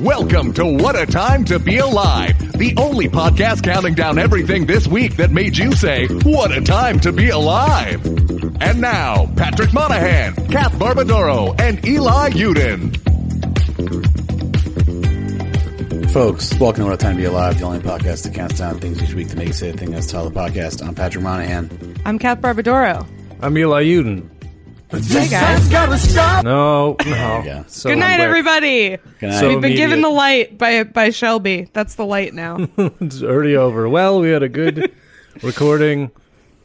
Welcome to What a Time to Be Alive, the only podcast counting down everything this week that made you say, What a Time to Be Alive. And now, Patrick Monahan, Kath Barbadoro, and Eli Yudin. Folks, welcome to What a Time to Be Alive, the only podcast that counts down things each week to make you say a thing that's tell the podcast. I'm Patrick Monahan. I'm Kath Barbadoro. I'm Eli Yudin. Hey guys. No, no. Yeah. So Good night, everybody. Good night. So- We've been given the light by by Shelby. That's the light now. It's already over. Well, we had a good recording.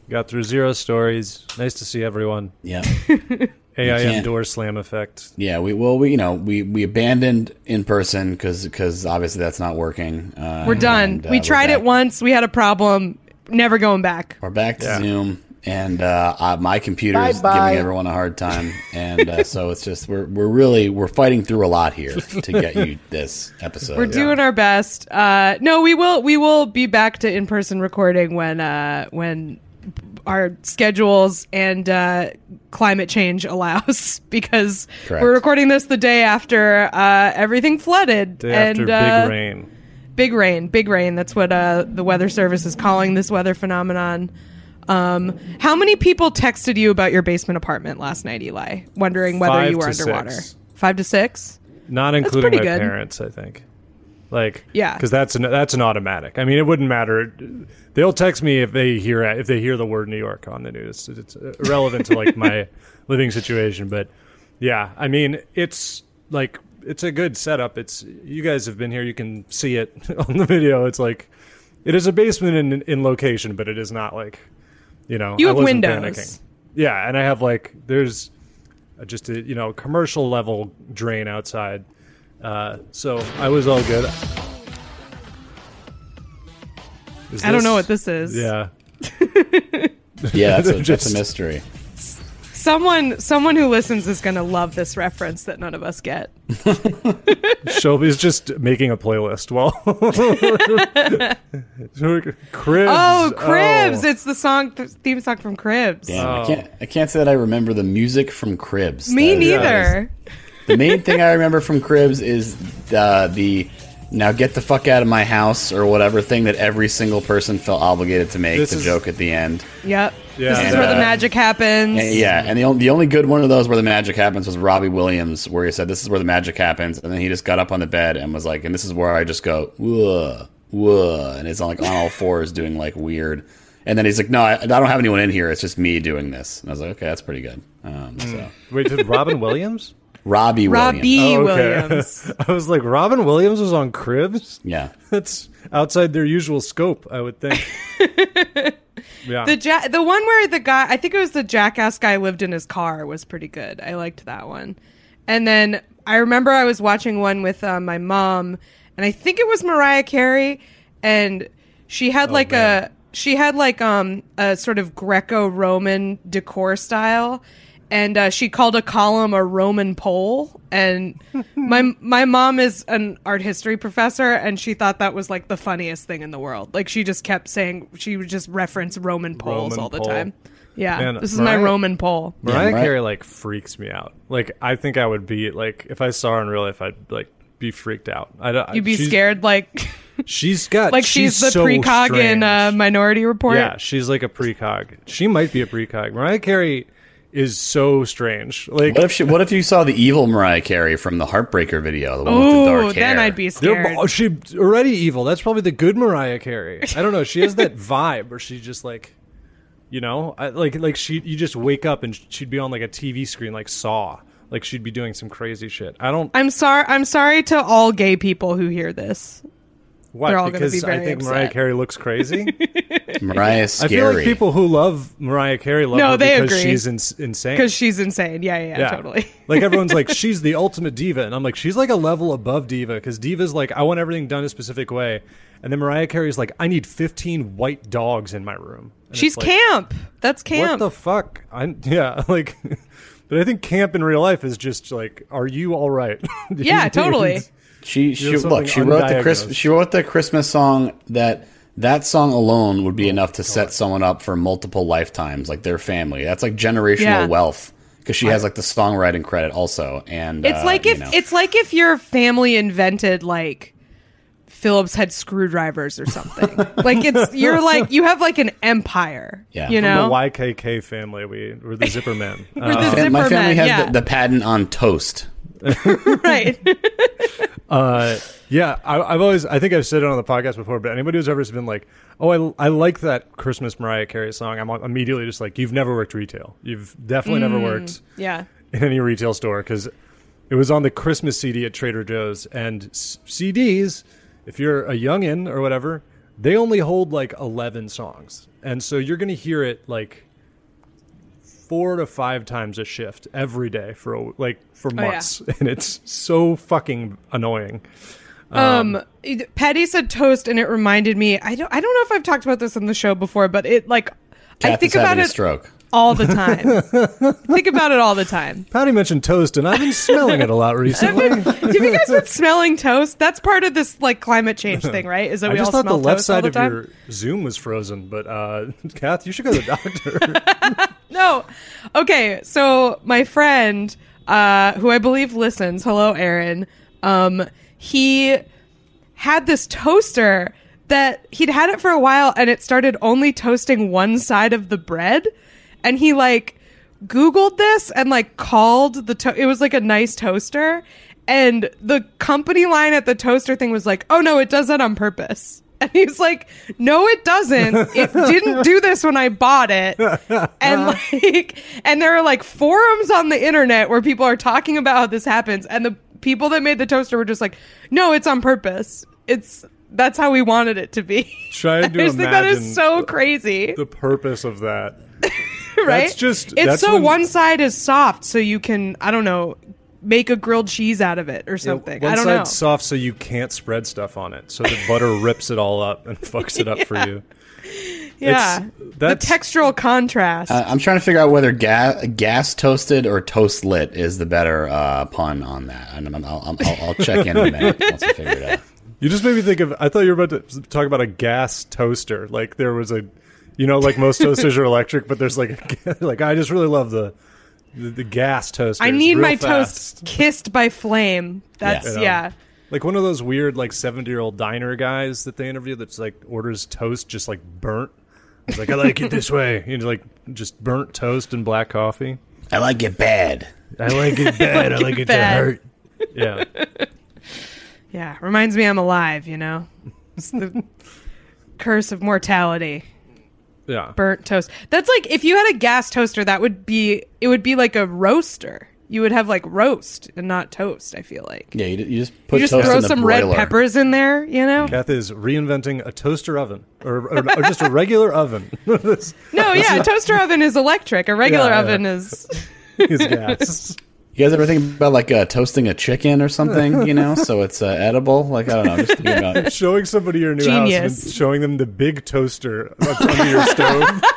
Got through zero stories. Nice to see everyone. yeah. AIM can't- door slam effect. Yeah, we well, we you know, we we abandoned in person because because obviously that's not working. Uh, We're done. and, uh, we tried it once. We had a problem. Never going back. We're back to Yeah. Zoom, and uh, uh, my computer is Bye-bye. giving everyone a hard time, and uh, so it's just we're we're really we're fighting through a lot here to get you this episode. We're doing our best. Uh, no, we will. We will be back to in person recording when uh, when our schedules and uh, climate change allows. Because Correct. we're recording this the day after uh, everything flooded Day and after uh, big rain. Big rain, big rain. That's what uh, the weather service is calling this weather phenomenon. Um, how many people texted you about your basement apartment last night, Eli? Wondering whether Five you were to underwater. six. Five to six. Not including pretty my good. parents, I think. Like, Yeah. because that's an that's an automatic. I mean, it wouldn't matter. They'll text me if they hear if they hear the word New York on the news. It's irrelevant to like my living situation, but yeah, I mean, it's like it's a good setup. It's you guys have been here. You can see it on the video. It's like it is a basement in in location, but it is not like you know. You I have wasn't windows. panicking. Yeah, and I have like there's just a you know commercial level drain outside. Uh, so I was all good. Is I don't know what this is. Yeah, Yeah, that's a, that's Just- a mystery. Someone, someone who listens is gonna love this reference that none of us get. Shelby's just making a playlist. Well, Cribs. Oh, Cribs! Oh. It's the song, th- theme song from Cribs. Damn, Oh. I can't I can't say that I remember the music from Cribs. Me That is- neither. The main thing I remember from Cribs is uh, the now get the fuck out of my house or whatever thing that every single person felt obligated to make This the is- joke at the end. Yep. Yeah. This is And, where the uh, magic happens. And yeah, and the only, the only good one of those where the magic happens was Robbie Williams, where he said, "This is where the magic happens," and then he just got up on the bed and was like, "And this is where I just go, whoa, whoa," and it's on like on all fours doing like weird. And then he's like, "No, I, I don't have anyone in here. It's just me doing this." And I was like, "Okay, that's pretty good." Um, so Wait, did Robin Williams? Robbie Williams, Robbie Oh, okay. Williams. I was like, Robin Williams was on Cribs. yeah, That's outside their usual scope, I would think. yeah. The ja- the one where the guy, I think it was the jackass guy lived in his car was pretty good. I liked that one. And then I remember I was watching one with uh, my mom, and I think it was Mariah Carey, and she had like man. a she had like um a sort of Greco-Roman decor style. And uh, she called a column a Roman pole, and my my mom is an art history professor, and she thought that was like the funniest thing in the world. Like she just kept saying she would just reference Roman poles Roman all the pole. time. Yeah, Man, this is my Roman pole. Mariah right. Carey like freaks me out. Like I think I would be like if I saw her in real life, I'd like be freaked out. I don't. You'd be scared, like She's got like she's, the so precog in uh. Minority Report. Yeah, she's like a precog. She might be a precog. Mariah Carey is so strange. Like what if she, what if you saw the evil Mariah Carey from the Heartbreaker video, the one with the Ooh, dark hair? then I'd be they're scared. Oh, she already evil. That's probably the good Mariah Carey. I don't know. She has that vibe where she just like, you know, I, like like she you just wake up and she'd be on like a TV screen like Saw. Like she'd be doing some crazy shit. I don't. I'm sorry. I'm sorry to all gay people who hear this. What? They're all because be very I think upset. Mariah Carey looks crazy. Mariah Mariah's I feel like people who love Mariah Carey love No, her they because agree. she's ins- insane. Because she's insane. Yeah, yeah, yeah, totally. like everyone's like, she's the ultimate diva, and I'm like, she's like a level above diva because diva's like, I want everything done a specific way, and then Mariah Carey's like, I need 15 white dogs in my room. And She's like, camp. That's camp. What the fuck? I'm yeah, like, but I think camp in real life is just like, are you all right? Yeah, you- totally. She she look. something She wrote the undiagnosed. Chris. She wrote the Christmas song that that song alone would be enough to set someone up for multiple lifetimes, like their family. That's like generational Yeah. wealth because she has like the songwriting credit also, and It's uh, like you if know. it's like if your family invented like Phillips had screwdrivers or something. like it's you're like you have like an empire. Yeah. you From know. The YKK family, we we're the Zipper Men. We're the Uh, Zipper my family Men, has yeah. the, the patent on toast. right. Uh, yeah, I, I've always, I think I've said it on the podcast before, but anybody who's ever been like, oh, I, I like that Christmas Mariah Carey song, I'm immediately just like, you've never worked retail. You've definitely never worked yeah. in any retail store because it was on the Christmas CD at Trader Joe's. And s- CDs, if you're a youngin or whatever, they only hold like 11 songs. And so you're going to hear it like four to five times a shift every day for a, like for Oh, yeah. months. And it's so fucking annoying. Um, it- Patty said toast, and it reminded me. I don't. I don't know if I've talked about this on the show before, but it like I think is about having a it stroke. All the time. think about it all the time. Patty mentioned toast, and I've been smelling it a lot recently. Have you guys been smelling toast? That's part of this like climate change thing, right? Is that I we just all thought the smell left toast all side of time? your Zoom was frozen, but uh, Kath, you should go to the doctor. No. Okay, so my friend, uh, who I believe listens, hello Aaron, um, he had this toaster that he'd had it for a while and it started only toasting one side of the bread. And he like Googled this and like called the to- it was like a nice toaster. And the company line at the toaster thing was like, oh no, it does that on purpose. And he's like, no, it doesn't. It didn't do this when I bought it. And like, and there are like forums on the internet where people are talking about how this happens. And the people that made the toaster were just like, no, it's on purpose. It's, that's how we wanted it to be. Trying I to just think that is so crazy, the purpose of that. right? that's just- it's that's so when- one side is soft, so you can, I don't know, make a grilled cheese out of it or something. One I don't side's know. soft, so you can't spread stuff on it, so the butter rips it all up and fucks it up for you. yeah, it's- the textural contrast. Uh, I'm trying to figure out whether ga- gas toasted or toast lit is the better uh, pun on that. And I'm, I'll, I'll, I'll check in a minute once I figure it out. You just made me think of. I thought you were about to talk about a gas toaster. Like there was a, you know, like most toasters are electric, but there's like, like I just really love the, the, the gas toaster. I need my fast. toast kissed by flame. That's Yeah. Yeah. Like one of those weird like seventy year old diner guys that they interview that's like orders toast just like burnt. He's like, I like it this way. You know, like just burnt toast and black coffee. I like it bad. I like it bad. I like it bad. to hurt. Yeah. Yeah, reminds me I'm alive, you know? It's the curse of mortality. Yeah. Burnt toast. That's like if you had a gas toaster, that would be it would be like a roaster. You would have like roast and not toast, I feel like. Yeah, you, you just put You just toast throw in the some broiler. red peppers in there, you know? Kath is reinventing a toaster oven or, or, or just a regular oven. this No, yeah, a toaster oven is electric. A regular Yeah, yeah. oven is is gas. You guys ever think about like uh, toasting a chicken or something? You know, so it's uh, edible. Like I don't know, just thinking about. showing somebody your new house and showing them the big toaster that's under your stove.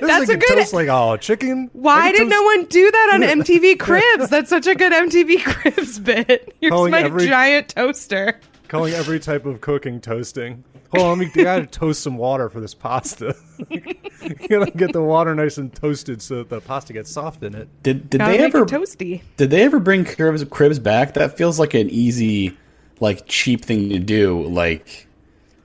That's like a good toast like oh chicken. Why did toast- no one do that on MTV Cribs? That's such a good MTV Cribs bit. Here's Calling my every- giant toaster. calling every type of cooking toasting? Hold on, let me I gotta toast some water for this pasta. you gotta get the water nice and toasted so that the pasta gets soft in it. Did did Gotta they make ever it toasty. did they ever bring cribs cribs back? That feels like an easy, like cheap thing to do. Like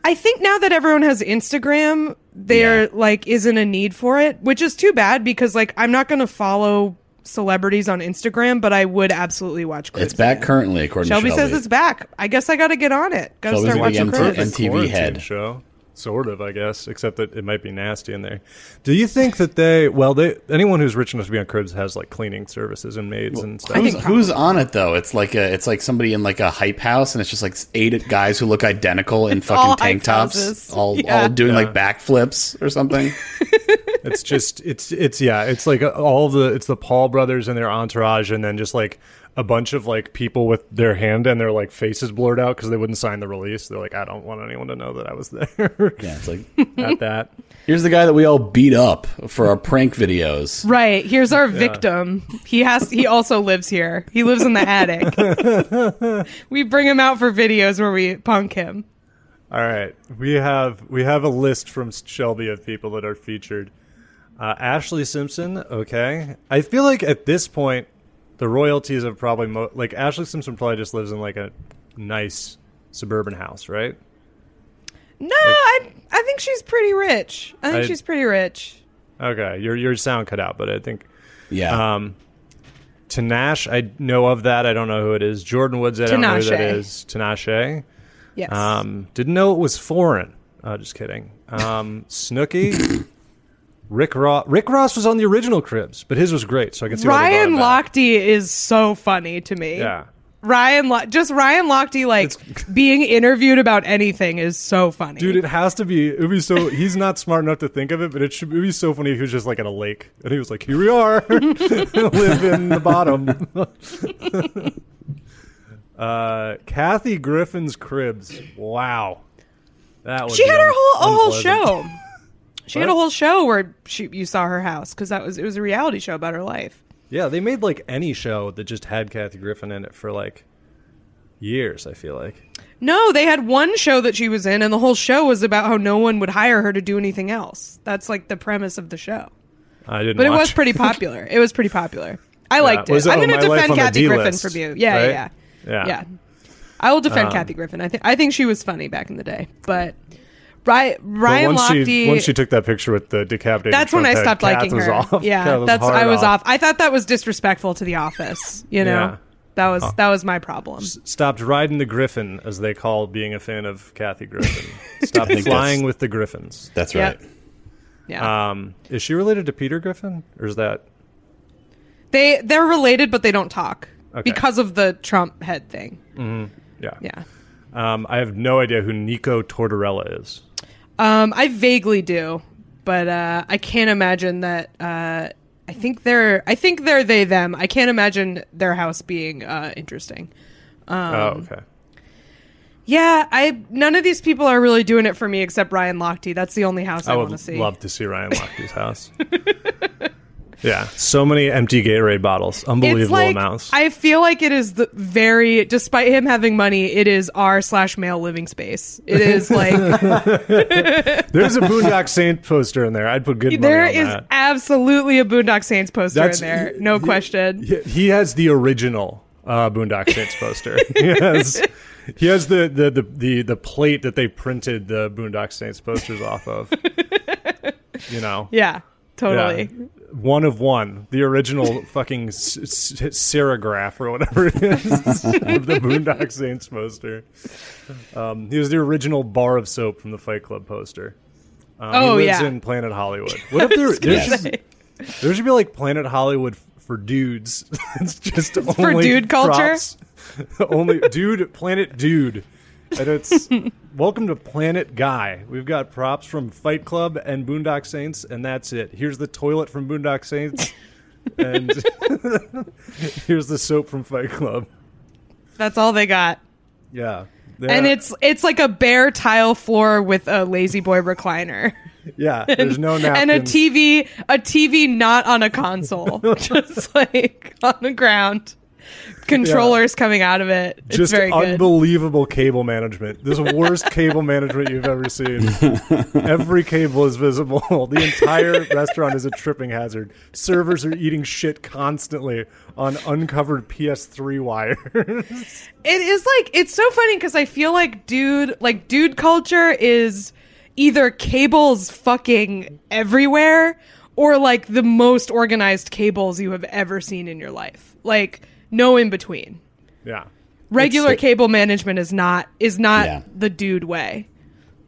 I think now that everyone has Instagram, there Yeah. like isn't a need for it, which is too bad because like I'm not going to follow celebrities on Instagram, but I would absolutely watch. Cribs it's back again. currently, according Shelby to Shelby. says it's back. I guess I got to get on it. Got to start a big watching MT Cribs. and- MTV head. show. Sort of, I guess, except that it might be nasty in there. Do you think that they? Well, they anyone who's rich enough to be on cribs has like cleaning services and maids and stuff. I Who's, think- who's on it though? It's like a it's like somebody in like a hype house, and it's just like eight guys who look identical in fucking tank tops, houses. all Yeah. all doing Yeah. like backflips or something. It's just it's it's yeah, it's like uh, all the it's the Paul brothers and their entourage, and then just like a bunch of like people with their hand and their like faces blurred out because they wouldn't sign the release. They're like, I don't want anyone to know that I was there yeah, it's like at that. here's the guy that we all beat up for our prank videos. Right. Here's our victim. He has he also lives here. He lives in the attic. we bring him out for videos where we punk him. All right, we have we have a list from Shelby of people that are featured. Uh, Ashlee Simpson, okay. I feel like at this point, the royalties have probably mo- like Ashlee Simpson probably just lives in like a nice suburban house, right? No, I I think she's pretty rich. I think I- she's pretty rich. Okay, your your sound cut out, but I think Yeah. um, Tanash, I know of that. I don't know who it is. Jordyn Woods, I don't know who that Tinashe. is. Tinashe. Yes. Um, didn't know it was foreign. Uh, just kidding. Um, Snooki. Rick Ross. Rick Ross was on the original Cribs, but his was great, so I can see Ryan brought it back. Lochte is so funny to me. Yeah. Ryan, Lo- just Ryan Lochte, like being interviewed about anything is so funny. Dude, it has to be. It would be so. He's not smart enough to think of it, but it should it would be so funny if he was just like at a lake and he was like, "Here we are, live in the bottom." uh, Kathy Griffin's cribs. Wow, that was she had her whole a whole show. She had a whole show where she you saw her house because that was it was a reality show about her life. Yeah, they made like any show that just had Kathy Griffin in it for like years. I feel like. No, they had one show that she was in, and the whole show was about how no one would hire her to do anything else. That's like the premise of the show. I didn't. But it was pretty popular. it was pretty popular. I liked it. Was it I'm going to defend Kathy Griffin from you. Yeah, right? yeah, yeah, Yeah. yeah. I will defend Um, Kathy Griffin. I think I think she was funny back in the day, but Ryan But Ryan once Lochte. she once she took that picture with the decapitated. that's when I Trump head, stopped Kath liking was her. Off. Yeah, Kath that's hard I was off. I thought that was disrespectful to The Office. You know, Yeah. that was that was my problem. Stopped riding the Griffin, as they call being a fan of Kathy Griffin. Stopped flying with the Griffins. That's Yep. right. Yeah, Um, is she related to Peter Griffin, or is that? they they're related, but they don't talk Okay. because of the Trump head thing. Yeah. Yeah. Um, I have no idea who Nico Tortorella is. Um, I vaguely do, but uh, I can't imagine that. Uh, I think they're. I think they're they them. I can't imagine their house being uh, interesting. Um, oh, okay. Yeah, I. None of these people are really doing it for me except Ryan Lochte. That's the only house I, I want to would see. love to see Ryan Lochte's house. yeah, so many empty Gatorade bottles, unbelievable like amounts. I feel like it is the very. Despite him having money, it is our slash male living space. It is like There's a Boondock Saint poster in there. I'd put good money there is that. absolutely a Boondock Saints poster That's- in there. No question. He, he has the original uh, Boondock Saints poster. he has, he has the, the, the, the, the plate that they printed the Boondock Saints posters off of. You know, Yeah, totally. Yeah. One of one, the original fucking s- s- or whatever it is of the Boondock Saints poster. Um, he was the original bar of soap from the Fight Club poster. Um, Oh, he lives yeah. in Planet Hollywood. What if there, there, should, there should be like Planet Hollywood for dudes? it's just only dude culture? props. only dude, Planet Dude. And it's welcome to Planet Guy. We've got props from Fight Club and Boondock Saints, and that's it. Here's the toilet from Boondock Saints, and here's the soap from Fight Club. That's all they got. Yeah, And it's it's like a bare tile floor with a lazy boy recliner. yeah. There's no and a TV a TV not on a console. just like on the ground. Controllers coming out of it. It's Just very good. unbelievable cable management. This is the worst cable management you've ever seen. Every cable is visible. The entire restaurant is a tripping hazard. Servers are eating shit constantly on uncovered PS3 wire. It is like it's so funny because I feel like dude like dude culture is either cables fucking everywhere or like the most organized cables you have ever seen in your life. Like no in between. yeah. Regular It's- cable management is not is not Yeah. the dude way.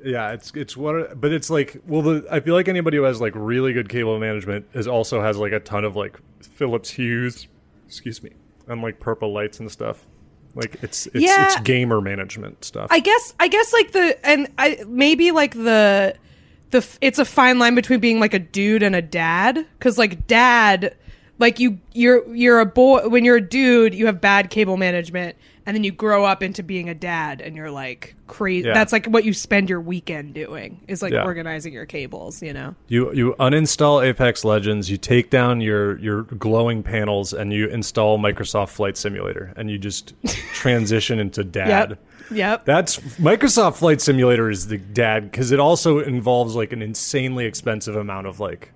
Yeah, it's it's what, but it's like, well, the I feel like anybody who has like really good cable management is also has like a ton of like Philips Hues, excuse me, and like purple lights and stuff. Like it's it's Yeah. it's gamer management stuff. I guess I guess like the and I maybe like the the it's a fine line between being like a dude and a dad cuz like dad like you you're you're a boy when you're a dude you have bad cable management and then you grow up into being a dad and you're like crazy Yeah. that's like what you spend your weekend doing is like Yeah. organizing your cables, you know. You you uninstall Apex Legends, you take down your your glowing panels, and you install Microsoft Flight Simulator, and you just transition into dad. Yep. Yep. That's Microsoft Flight Simulator is the dad because it also involves like an insanely expensive amount of like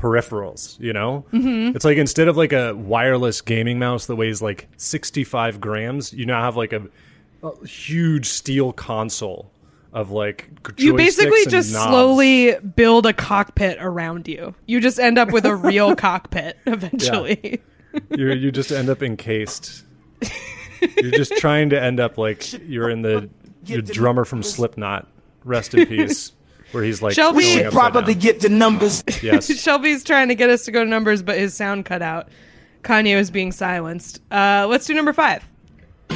peripherals. You know, mm-hmm. it's like instead of like a wireless gaming mouse that weighs like 65 grams, you now have like a, a huge steel console of like you basically just knobs. slowly build a cockpit around you. You just end up with a real cockpit eventually. you you just end up encased. you're just trying to end up like you're in the your drummer from Slipknot. Rest in peace. Where he's like Shelby- going We upside Probably down. get the numbers. yes. Shelby's trying to get us to go to numbers, but his sound cut out. Kanye was being silenced. Uh, let's do number five.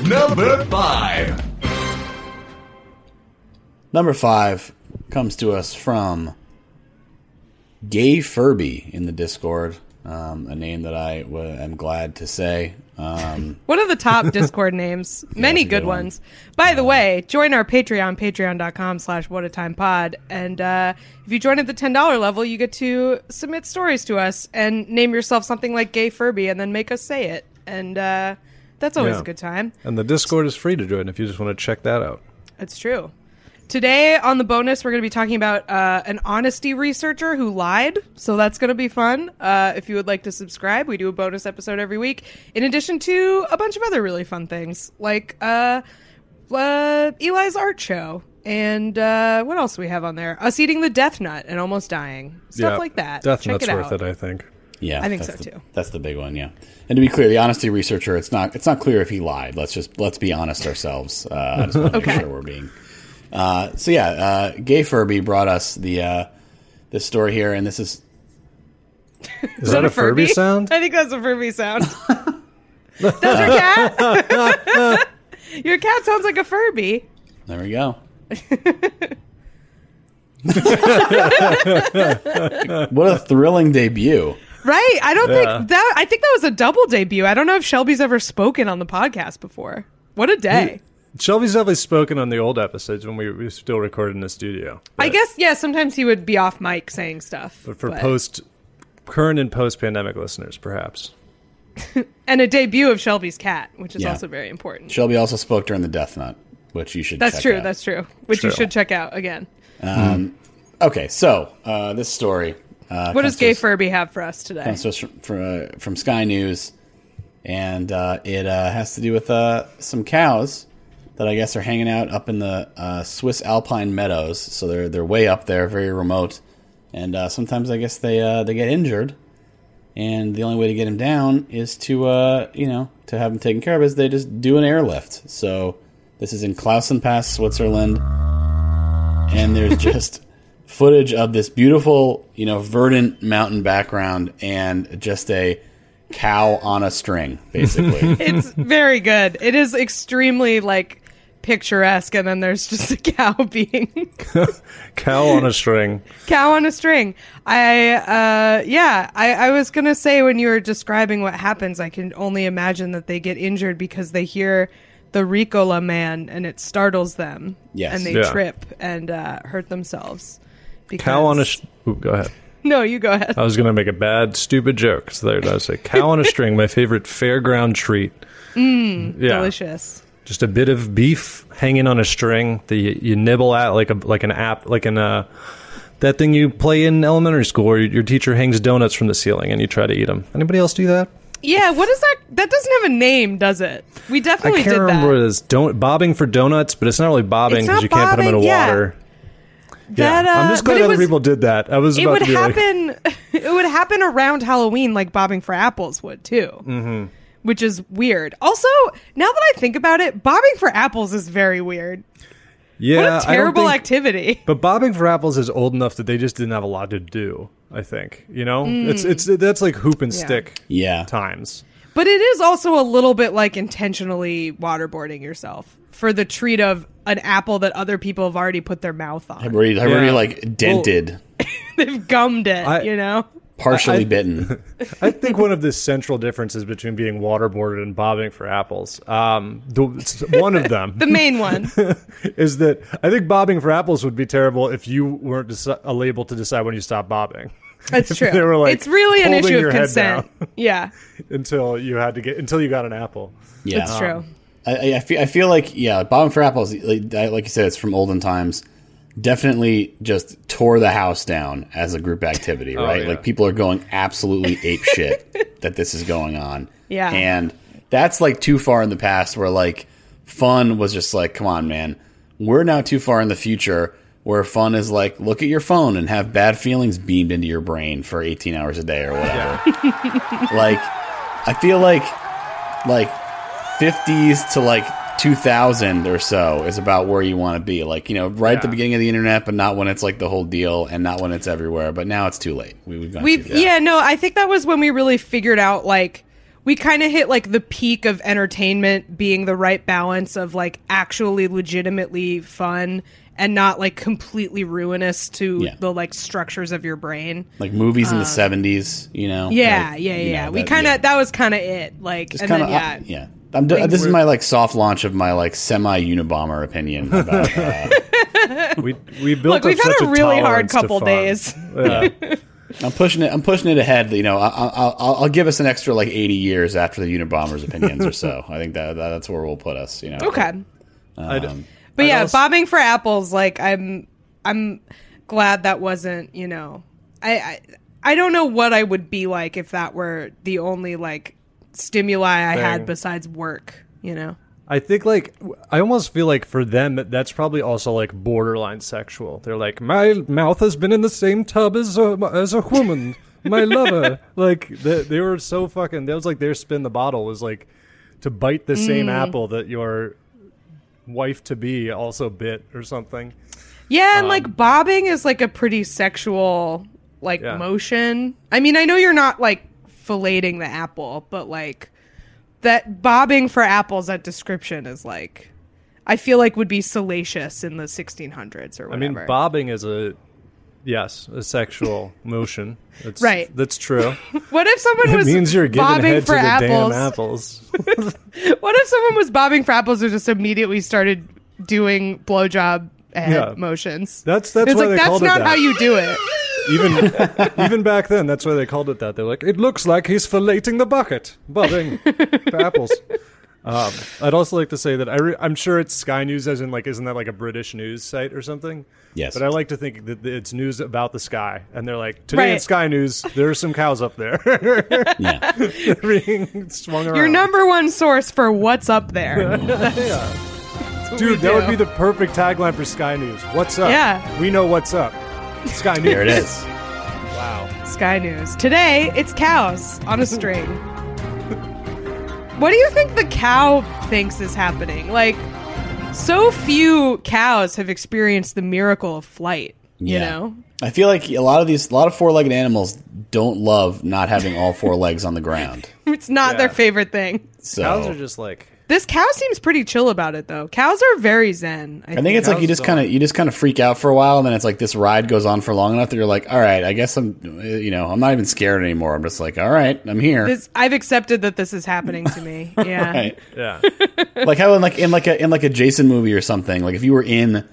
Number five. Number five comes to us from Gay Furby in the Discord, um, a name that I w- am glad to say. Um, One of the top Discord names. Many it's a good, good one. ones. By the way, join our Patreon, patreon.com slash what a time pod. And uh, if you join at the $10 level, you get to submit stories to us and name yourself something like Gay Furby and then make us say it. And uh, that's always Yeah. a good time. And the Discord is free to join if you just want to check that out. It's true. Today on the bonus, we're going to be talking about uh, an honesty researcher who lied. So that's going to be fun. Uh, if you would like to subscribe, we do a bonus episode every week, in addition to a bunch of other really fun things like uh, uh, Eli's art show. And uh, what else do we have on there? Us eating the death nut and almost dying. Stuff Yeah. like that. Death Check Nut's it worth it, I think. yeah, I think so, the- too. That's the big one. Yeah, and to be clear, the honesty researcher, it's not it's not clear if he lied. Let's just let's be honest ourselves. Uh, I just want to Okay. make sure we're being. Uh, so yeah, uh, Gay Furby brought us the uh, this story here, and this is Is that a Furby sound? I think that's a Furby sound. Does your cat? your cat sounds like a Furby. there we go. what a thrilling debut! Right? I don't Yeah. think that. I think that was a double debut. I don't know if Shelby's ever spoken on the podcast before. What a day! Shelby's definitely spoken on the old episodes when we, we still recorded in the studio. I guess yeah. Sometimes he would be off mic saying stuff. But for post, current and post pandemic listeners, perhaps. and a debut of Shelby's cat, which is Yeah. also very important. Shelby also spoke during the Death Nut, which you should. That's check true. out. That's true. Which you should check out again. okay. So uh, this story. Uh, What does Gay us- Furby have for us today? comes to us from, from, uh, from Sky News, and uh, it uh, has to do with uh, some cows that I guess are hanging out up in the uh, Swiss Alpine meadows. So they're they're way up there, very remote, and uh, sometimes I guess they uh, they get injured, and the only way to get them down is to uh, you know to have them taken care of is they just do an airlift. So this is in Klausen Pass, Switzerland, and there's just footage of this beautiful, you know, verdant mountain background and just a cow on a string, basically. it's very good. It is extremely like picturesque, and then there's just a cow being Cow on a string. cow on a string. I uh yeah, I, I was gonna say when you were describing what happens, I can only imagine that they get injured because they hear the Ricola man and it startles them. Yes. And they Yeah. trip and uh, hurt themselves. Because... Cow on a. Sh- Ooh, go ahead. No, you go ahead. I was going to make a bad, stupid joke. So there, I say cow on a string, my favorite fairground treat. Mm, yeah, Delicious. Just a bit of beef hanging on a string that you, you nibble at like a like an app like an uh, that thing you play in elementary school where your teacher hangs donuts from the ceiling and you try to eat them. Anybody else do that? Yeah, what is that? That doesn't have a name, does it? We definitely I can't did remember that. what it is. Don't bobbing for donuts, but it's not really bobbing because you can't put them in yeah. water. That, yeah, I'm uh, just glad other was- people did that. I was it about would to be like, happen it would happen around halloween like bobbing for apples would too mm-hmm. Which is weird also now that i think about it bobbing for apples is very weird yeah, what I a don't terrible think- activity But bobbing for apples is old enough that they just didn't have a lot to do. I think you know it's it's that's like hoop and Mm. Yeah. stick yeah. times. but it is also a little bit like intentionally waterboarding yourself for the treat of an apple that other people have already put their mouth on I've already, I've already like dented, they've gummed it I- you know partially I- bitten. I think one of the central differences between being waterboarded and bobbing for apples, um, the, one of them the main one is that I think bobbing for apples would be terrible if you weren't deci- able to decide when you stop bobbing. that's true They were, like, it's really an issue of consent yeah until you had to get until you got an apple. Yeah. it's true I, I- I feel, I feel like yeah, bobbing for apples, like, like you said, it's from olden times. Definitely just tore the house down as a group activity, oh, right? yeah. Like people are going absolutely ape shit that this is going on. Yeah. And that's like too far in the past where like fun was just like, come on, man. We're now too far in the future where fun is like look at your phone and have bad feelings beamed into your brain for 18 hours a day or whatever. like I feel like like 50s to like 2000 or so is about where you want to be. Like, you know, right at the beginning of the internet, but not when it's like the whole deal and not when it's everywhere. But now it's too late. We, we've gone we yeah no i think that was when we really figured out like we kind of hit like the peak of entertainment being the right balance of like actually legitimately fun and not like completely ruinous to Yeah. the like structures of your brain Like movies in the um, 70s, you know? Yeah Like, yeah yeah know, we kind of yeah. that was kind of it like Just and kind then yeah yeah. I'm do- this is my like soft launch of my like semi Unabomber opinion about uh, we we built. Look, we've had such a really hard couple days Yeah. I'm pushing it. I'm pushing it ahead. You know, I, I, I'll, I'll give us an extra like 80 years after the Unabomber's opinions or so. I think that, that that's where we'll put us. You know. okay I'd- Um, But yeah, also- bobbing for apples. Like I'm, I'm glad that wasn't. You know, I, I, I don't know what I would be like if that were the only like stimuli I had besides work. You know. I think like I almost feel like for them that's probably also like borderline sexual. They're like my mouth has been in the same tub as a as a woman, my lover. Like they, they were so fucking. That was like their spin the bottle was like to bite the same apple that your wife to be also bit or something. Yeah, and Um, like bobbing is like a pretty sexual like Yeah. motion. I mean, I know you're not like filleting the apple, but like that bobbing for apples. That description is like. I feel like would be salacious in the 1600s or whatever. I mean, bobbing is a yes, a sexual motion. That's, Right. That's true. What if someone It was means you're giving bobbing head to for the apples? damn apples. What if someone was bobbing for apples and just immediately started doing blowjob head Yeah. motions? That's that's it's why like they that's called not it that. how you do it. Even even back then, that's why they called it that. They're like, it looks like he's filleting the bucket, bobbing for apples. Um, I'd also like to say that I re- I'm sure it's Sky News, as in like, isn't that like a British news site or something? Yes. But I like to think that it's news about the sky, and they're like, today in Right. Sky News, there are some cows up there yeah. being swung around. Your number one source for what's up there. Dude, that would be the perfect tagline for Sky News. What's up? Yeah. we know what's up. Sky News. There it is. Wow. Sky News. Today, it's cows on a string. what do you think the cow thinks is happening? Like, so few cows have experienced the miracle of flight. You Yeah. know, I feel like a lot of these, a lot of four-legged animals don't love not having all four legs on the ground. it's not Yeah. their favorite thing. So Cows are just like This cow seems pretty chill about it, though. Cows are very zen. I, I think it's like you just kind of you just kind of freak out for a while, and then it's like this ride goes on for long enough that you're like, all right, I guess I'm, you know, I'm not even scared anymore. I'm just like, all right, I'm here. This, I've accepted that this is happening to me. Yeah. Right. yeah. like how in like in like a in like a Jason movie or something. Like if you were in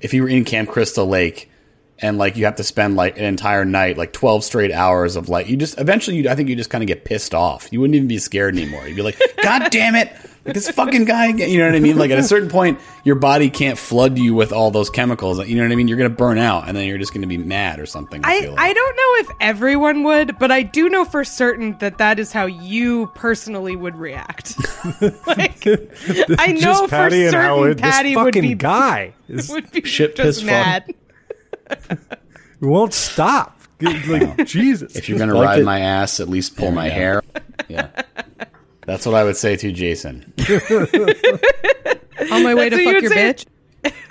if you were in Camp Crystal Lake and like you have to spend like an entire night, like twelve straight hours of like you just eventually you I think you just kind of get pissed off. You wouldn't even be scared anymore. You'd be like, God damn it. Like this fucking guy again. You know what I mean? Like at a certain point, your body can't flood you with all those chemicals. You know what I mean? You're gonna burn out, and then you're just gonna be mad or something. I, I, feel like. I don't know if everyone would, but I do know for certain that that is how you personally would react. like, I know just for Patty and certain Howard, Patty this would fucking be guy is, would be Shit just piss fun. mad. won't stop. Like Jesus. if you're gonna Like ride it- my ass, at least pull my hair. Yeah. That's what I would say to Jason. On my way to to fuck fuck your your bitch.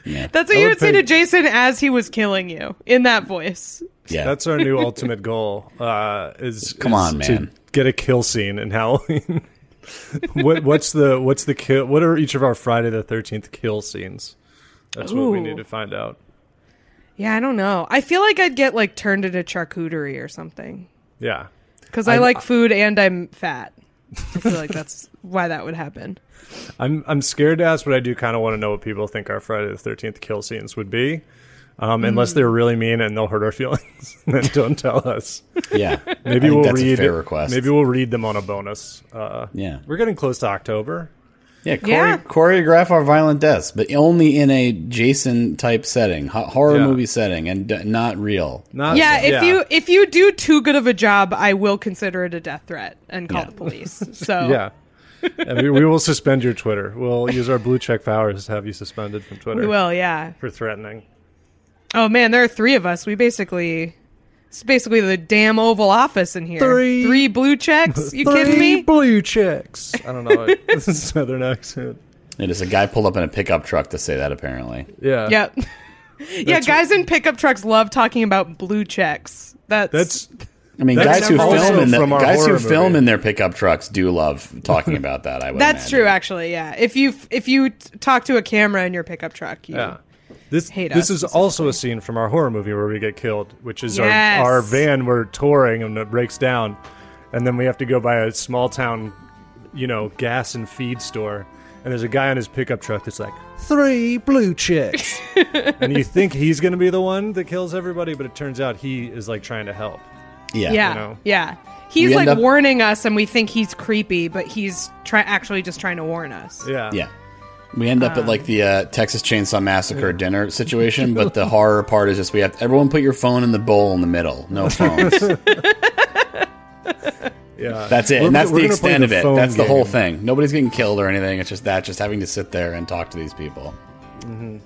Yeah. That's what I you would would say to think- Jason as he was killing you in that voice. yeah. That's our new ultimate goal. Uh, is Come is on, to man. get a kill scene in Halloween. what what's the what's the kill? What are each of our Friday the Thirteenth kill scenes? That's what we Ooh. need to find out. Yeah, I don't know. I feel like I'd get like turned into charcuterie or something Yeah, because I, I- like food and I'm fat. I feel like that's why that would happen. I'm I'm scared to ask, but I do kind of want to know what people think our Friday the Thirteenth kill scenes would be. Um, Unless they're really mean and they'll hurt our feelings, then don't tell us. yeah. Maybe I think we'll that's read. a fair request. Maybe we'll read them on a bonus. Uh, Yeah. we're getting close to October. Yeah, chore- Yeah. choreograph our violent deaths, but only in a Jason type setting, horror Yeah. movie setting, and d- not real. Not, yeah, if you if you do too good of a job, I will consider it a death threat and call Yeah. the police. So yeah. And we, we will suspend your Twitter. We'll use our blue check powers to have you suspended from Twitter we will. Yeah. for threatening. Oh man, there are three of us. We basically it's basically the damn Oval Office in here. Three- three blue checks. You Three kidding me? blue checks. I don't know. this is a Southern accent. It is a guy pulled up in a pickup truck to say that. Apparently, Yeah. Yep. yeah, guys in pickup trucks love talking about blue checks. That's That's I mean, That's guys who film in the, guys who horror film movie. in their pickup trucks do love talking about that. I would. that's imagine. true. Actually, yeah. If you if you t- talk to a camera in your pickup truck, you, Yeah. This Hate this us is also a scene from our horror movie where we get killed, which is Yes. our, our van we're touring and it breaks down, and then we have to go by a small town, you know, gas and feed store, and there's a guy on his pickup truck that's like three blue chicks, and you think he's gonna be the one that kills everybody, but it turns out he is like trying to help. Yeah. yeah, know. yeah. He's like up- warning us, and we think he's creepy, but he's try- actually just trying to warn us. Yeah. Yeah. We end up at like the uh, Texas Chainsaw Massacre dinner situation, but the horror part is just we have everyone put your phone in the bowl in the middle. No phones. Yeah. That's it. We're- and that's we're the extent of it. phone That's the whole thing. Nobody's getting killed or anything. It's just that, just having to sit there and talk to these people. Mm-hmm.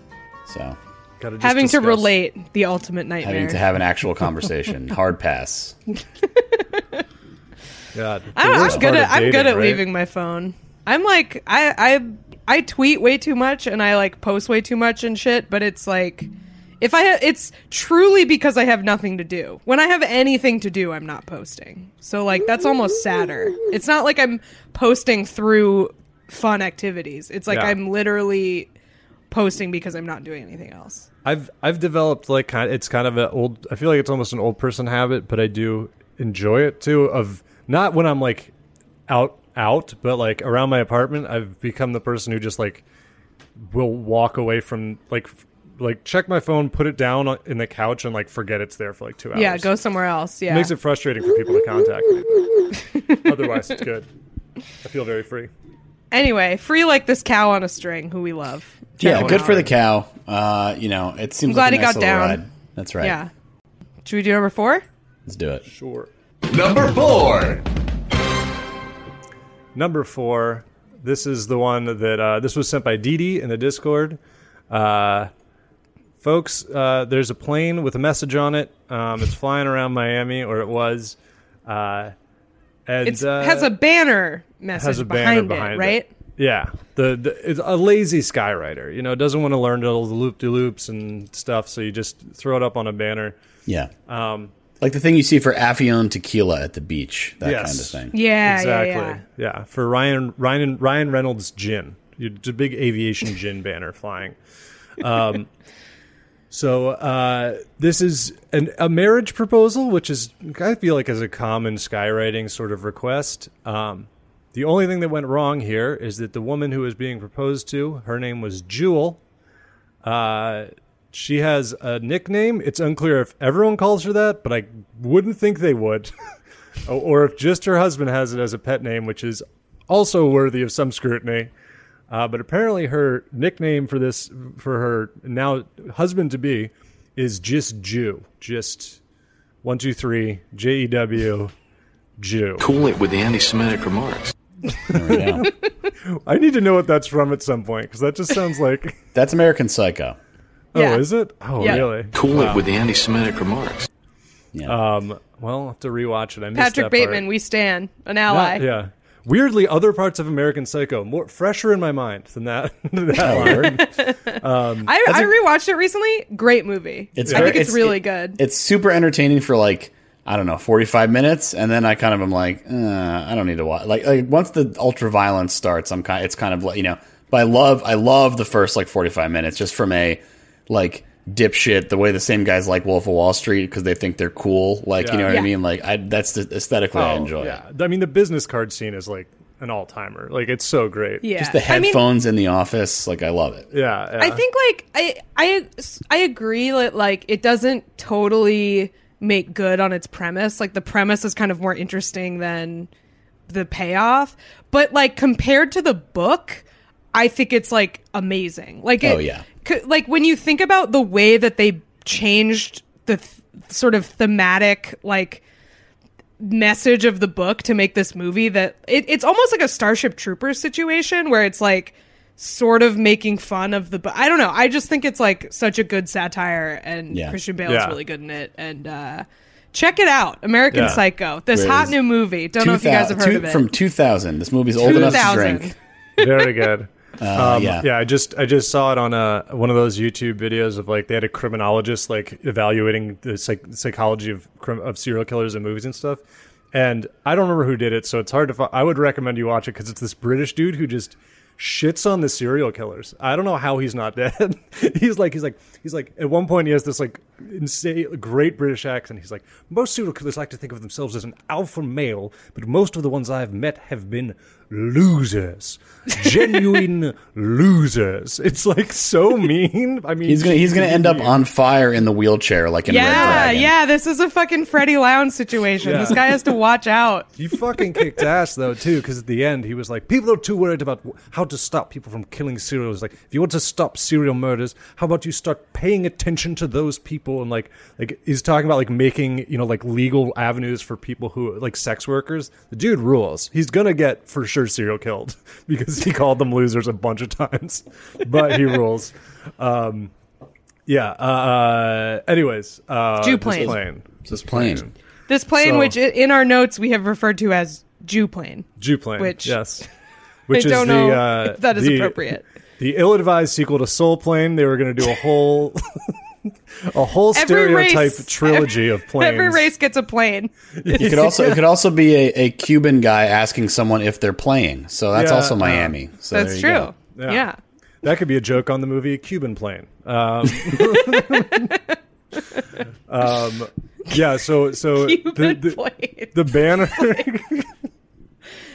So, Gotta just Having to relate the ultimate nightmare. having to have an actual conversation. Hard pass. God. I, I'm good at of I'm good at right? leaving my phone. I'm like I I I tweet way too much and I like post way too much and shit. But it's like if I ha- it's truly because I have nothing to do. When I have anything to do, I'm not posting. So like that's almost sadder. It's not like I'm posting through fun activities. It's like Yeah. I'm literally posting because I'm not doing anything else. I've I've developed like kind it's kind of an old I feel like it's almost an old person habit, but I do enjoy it too of not when I'm like out out, but like around my apartment, I've become the person who just like will walk away from like f- like check my phone, put it down in the couch and like forget it's there for like 2 hours. Yeah, go somewhere else. Yeah. Makes it frustrating for people to contact me. Otherwise, it's good. I feel very free. anyway, free like this cow on a string who we love. Check Yeah, him good out. for the cow. Uh, you know, it seems I'm glad like a he nice got down. ride. That's right. Yeah. Should we do number four? Let's do it. Sure. Number four. Number four. This is the one that uh, this was sent by Dee Dee in the Discord. Uh, folks, uh, there's a plane with a message on it. Um, it's flying around Miami, or it was. Uh, and It uh, has a banner message has a banner behind, behind it, it. right? Yeah, the, the it's a lazy skywriter. You know, doesn't want to learn all the loop de loops and stuff, so you just throw it up on a banner. Yeah. Um, Like the thing you see for Affion tequila at the beach, that Yes. kind of thing. Yeah, exactly. yeah, Yeah, for Ryan Ryan Ryan Reynolds gin. It's a big aviation gin banner flying. Um, so uh, this is an, a marriage proposal, which is I feel like is a common skywriting sort of request. Um, the only thing that went wrong here is that the woman who was being proposed to, her name was Jewel. Uh, she has a nickname. It's unclear if everyone calls her that, but I wouldn't think they would. or- or if just her husband has it as a pet name, which is also worthy of some scrutiny. Uh, but apparently, her nickname for this, for her now husband to be, is just Jew. Just one, two, three, J E W, Jew. Cool it with the anti-Semitic remarks. There we go. I need to know what that's from at some point because that just sounds like. That's American Psycho. Yeah. Oh, is it? Oh, Yeah. really? Cool it with the anti-Semitic remarks. Yeah. Um, well, I'll have to rewatch it. I missed Patrick that Bateman, part. we stand an ally. Yeah, yeah. Weirdly, other parts of American Psycho more fresher in my mind than that. that Oh, line. I, I rewatched it recently. Great movie. It's I very- think it's, it's- really it- good. It's super entertaining for like I don't know, forty five minutes, and then I kind of am like, uh, I don't need to watch. Like, like once the ultra violence starts, I'm kind. It's kind of like you know. But I love, I love the first like forty five minutes just from a like dipshit the way the same guys like Wolf of Wall Street because they think they're cool. Like you know what Yeah. I mean? Like I that's the aesthetically I Oh, enjoy. Yeah, I mean the business card scene is like an all timer. Like it's so great. yeah. Just the I mean, headphones in the office, like I love it. yeah. yeah. I think like I I I agree that like it doesn't totally make good on its premise. Like the premise is kind of more interesting than the payoff. But like compared to the book, I think it's like amazing. Like, oh, it, Oh, yeah. C- like when you think about the way that they changed the th- sort of thematic like message of the book to make this movie that it, it's almost like a starship troopers situation where it's like sort of making fun of the book i don't know i just think it's like such a good satire and Yeah. christian bale Yeah. is really good in it and uh check it out american Yeah. psycho this Where hot new movie don't know if you guys have 2000 heard of it From 2000. This movie's old enough to drink. Very good. Uh, Um, yeah. yeah, I just I just saw it on a one of those YouTube videos of like they had a criminologist like evaluating the psych- psychology of of serial killers and movies and stuff. And I don't remember who did it, so it's hard to. Find. I would recommend you watch it because it's this British dude who just shits on the serial killers. I don't know how he's not dead. he's like he's like he's like at one point he has this like insane great British accent. He's like most serial killers like to think of themselves as an alpha male, but most of the ones I've met have been losers, genuine losers. It's like so mean. I mean, He's gonna he's gonna end up on fire in the wheelchair like in Red yeah Dragon. yeah this is a fucking Freddy Lounds situation Yeah. this guy has to watch out He fucking kicked ass though too, because at the end he was like, "People are too worried about how to stop people from killing serials. Like, if you want to stop serial murders, how about you start paying attention to those people?" And like, like he's talking about like making you know like legal avenues for people who like sex workers. The dude rules. He's gonna get for sure serial killed because he called them losers a bunch of times, but he rules. Um, yeah. Uh, anyways, uh, Jew this plane. plane. Just plain. this plane So- which in our notes we have referred to as jew plane Jew plane, Which- yes, which I don't is the know uh, if that is the- appropriate. The ill-advised sequel to Soul Plane. They were going to do a whole, a whole stereotype race- trilogy of planes. Every race gets a plane. It could also it could also be a, a Cuban guy asking someone if they're playing. So that's Yeah, also uh, Miami. So That's true. Yeah. Yeah. That could be a joke on the movie Cuban Plane. Um, um, yeah. So so the, Cuban the, plane. the banner.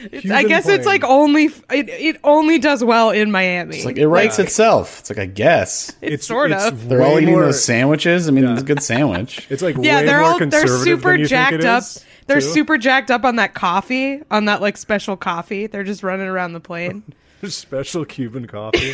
I Cuban guess it's like only it, it only does well in Miami. It's like it writes itself. It's like I guess It's sort of. they're all eating more- those sandwiches. I mean, it's a good sandwich. It's like yeah, way they're more all they're super than you think jacked up. is, They're too. super jacked up on that coffee, on that like special coffee. They're just running around the plane, special Cuban coffee.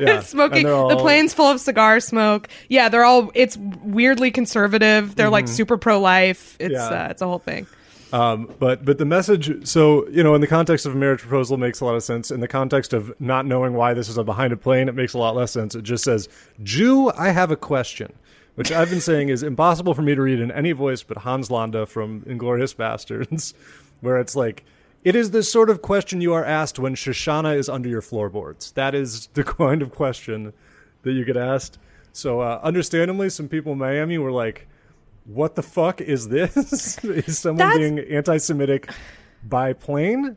Yeah, smoking. And they're The plane's full of cigar smoke. Yeah, they're all. It's weirdly conservative. They're like super pro life. It's Mm-hmm. Yeah. uh, it's a whole thing. Um, but but the message, so you know, in the context of a marriage proposal, makes a lot of sense. In the context of not knowing why this is a behind a plane, it makes a lot less sense. It just says, "Jew, I have a question," which I've been saying is impossible for me to read in any voice but Hans Landa from Inglourious Basterds, where it's like. It is the sort of question you are asked when Shoshana is under your floorboards. That is the kind of question that you get asked. So, uh, understandably, some people in Miami were like, what the fuck is this? is someone That's- being anti-Semitic by plane?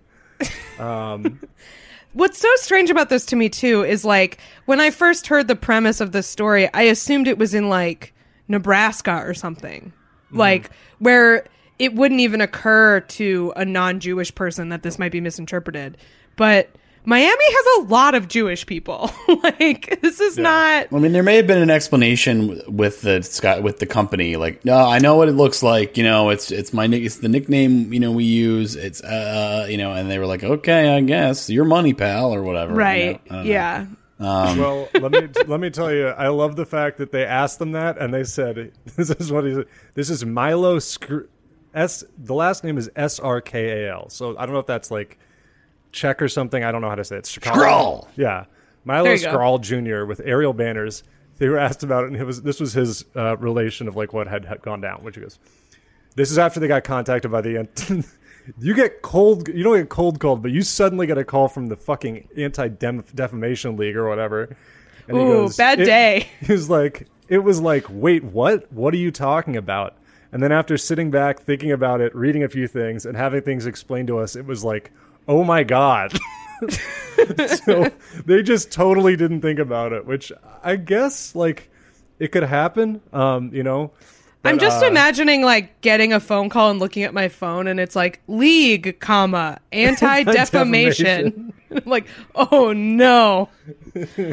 Um, What's so strange about this to me too is like when I first heard the premise of this story, I assumed it was in like Nebraska or something. Mm-hmm. Like where it wouldn't even occur to a non-Jewish person that this might be misinterpreted. But Miami has a lot of Jewish people. like this is not I mean, there may have been an explanation with the Scott with the company. Like, no, I know what it looks like. You know, it's it's my it's the nickname. You know, we use. It's uh, you know, and they were like, okay, I guess your money, pal, or whatever. right. I don't know. Yeah. well, let me let me tell you, I love the fact that they asked them that, and they said, "This is what he said. This is Milo Skr- S. The last name is S R K A L. So I don't know if that's like Czech or something. I don't know how to say it. Skral. Skral. Yeah, Milo There you go. Skral Jr. with aerial banners. They were asked about it, and it was this was his uh, relation of like what had, had gone down. Which he goes, "This is after they got contacted by the." Ant- you get cold. You don't get cold called, but you suddenly get a call from the fucking anti defamation league or whatever. And he Ooh, bad day. He was like, "It was like, wait, what? What are you talking about?" And then after sitting back, thinking about it, reading a few things, and having things explained to us, it was like, "Oh my god." so they just totally didn't think about it, which I guess like it could happen. Um, you know, I'm just uh, imagining like getting a phone call and looking at my phone and it's like league, comma, anti defamation. like, oh no.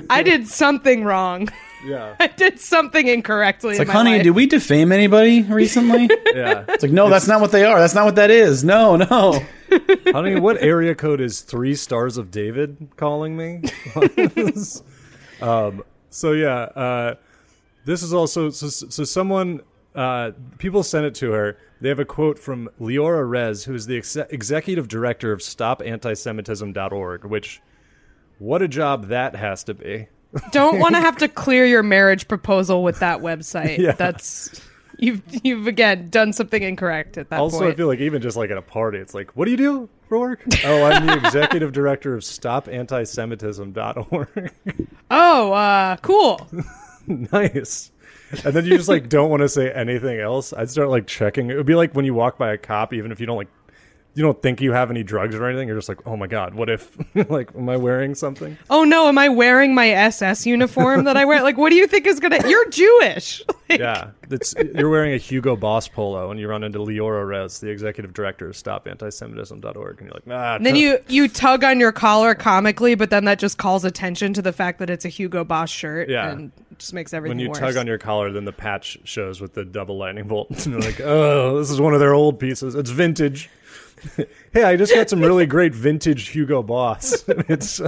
I did something wrong. Yeah, I did something incorrectly. It's like, honey, did we defame anybody recently? yeah. It's like, no, that's not what they are. That's not what that is. No, no. I mean, what area code is three stars of David calling me? um, so yeah, uh, this is also so. So someone, uh, people sent it to her. They have a quote from Liora Rez, who is the ex- executive director of StopAntisemitism.org. Which, what a job that has to be. Don't want to have to clear your marriage proposal with that website. Yeah. That's you've you've again done something incorrect at that Also, point. I feel like even just like at a party, it's like, what do you do for work? oh, I'm the executive director of StopAntisemitism.org. oh, uh, cool. nice. And then you just like don't want to say anything else. I'd start like checking. It would be like when you walk by a cop, even if you don't like, you don't think you have any drugs or anything. You're just like, oh my god, what if? like, am I wearing something? Oh no, am I wearing my SS uniform that I wear? Like, what do you think is gonna? You're Jewish. Like, Yeah, it's you're wearing a Hugo Boss polo, and you run into Liora Rez, the executive director of StopAntisemitism.org, and you're like, ah. And then you you tug on your collar comically, but then that just calls attention to the fact that it's a Hugo Boss shirt. Yeah. and just makes everything when you worse. tug on your collar, then the patch shows with the double lightning bolt. and you're like, oh, this is one of their old pieces. It's vintage. hey, I just got some really great vintage Hugo Boss. it's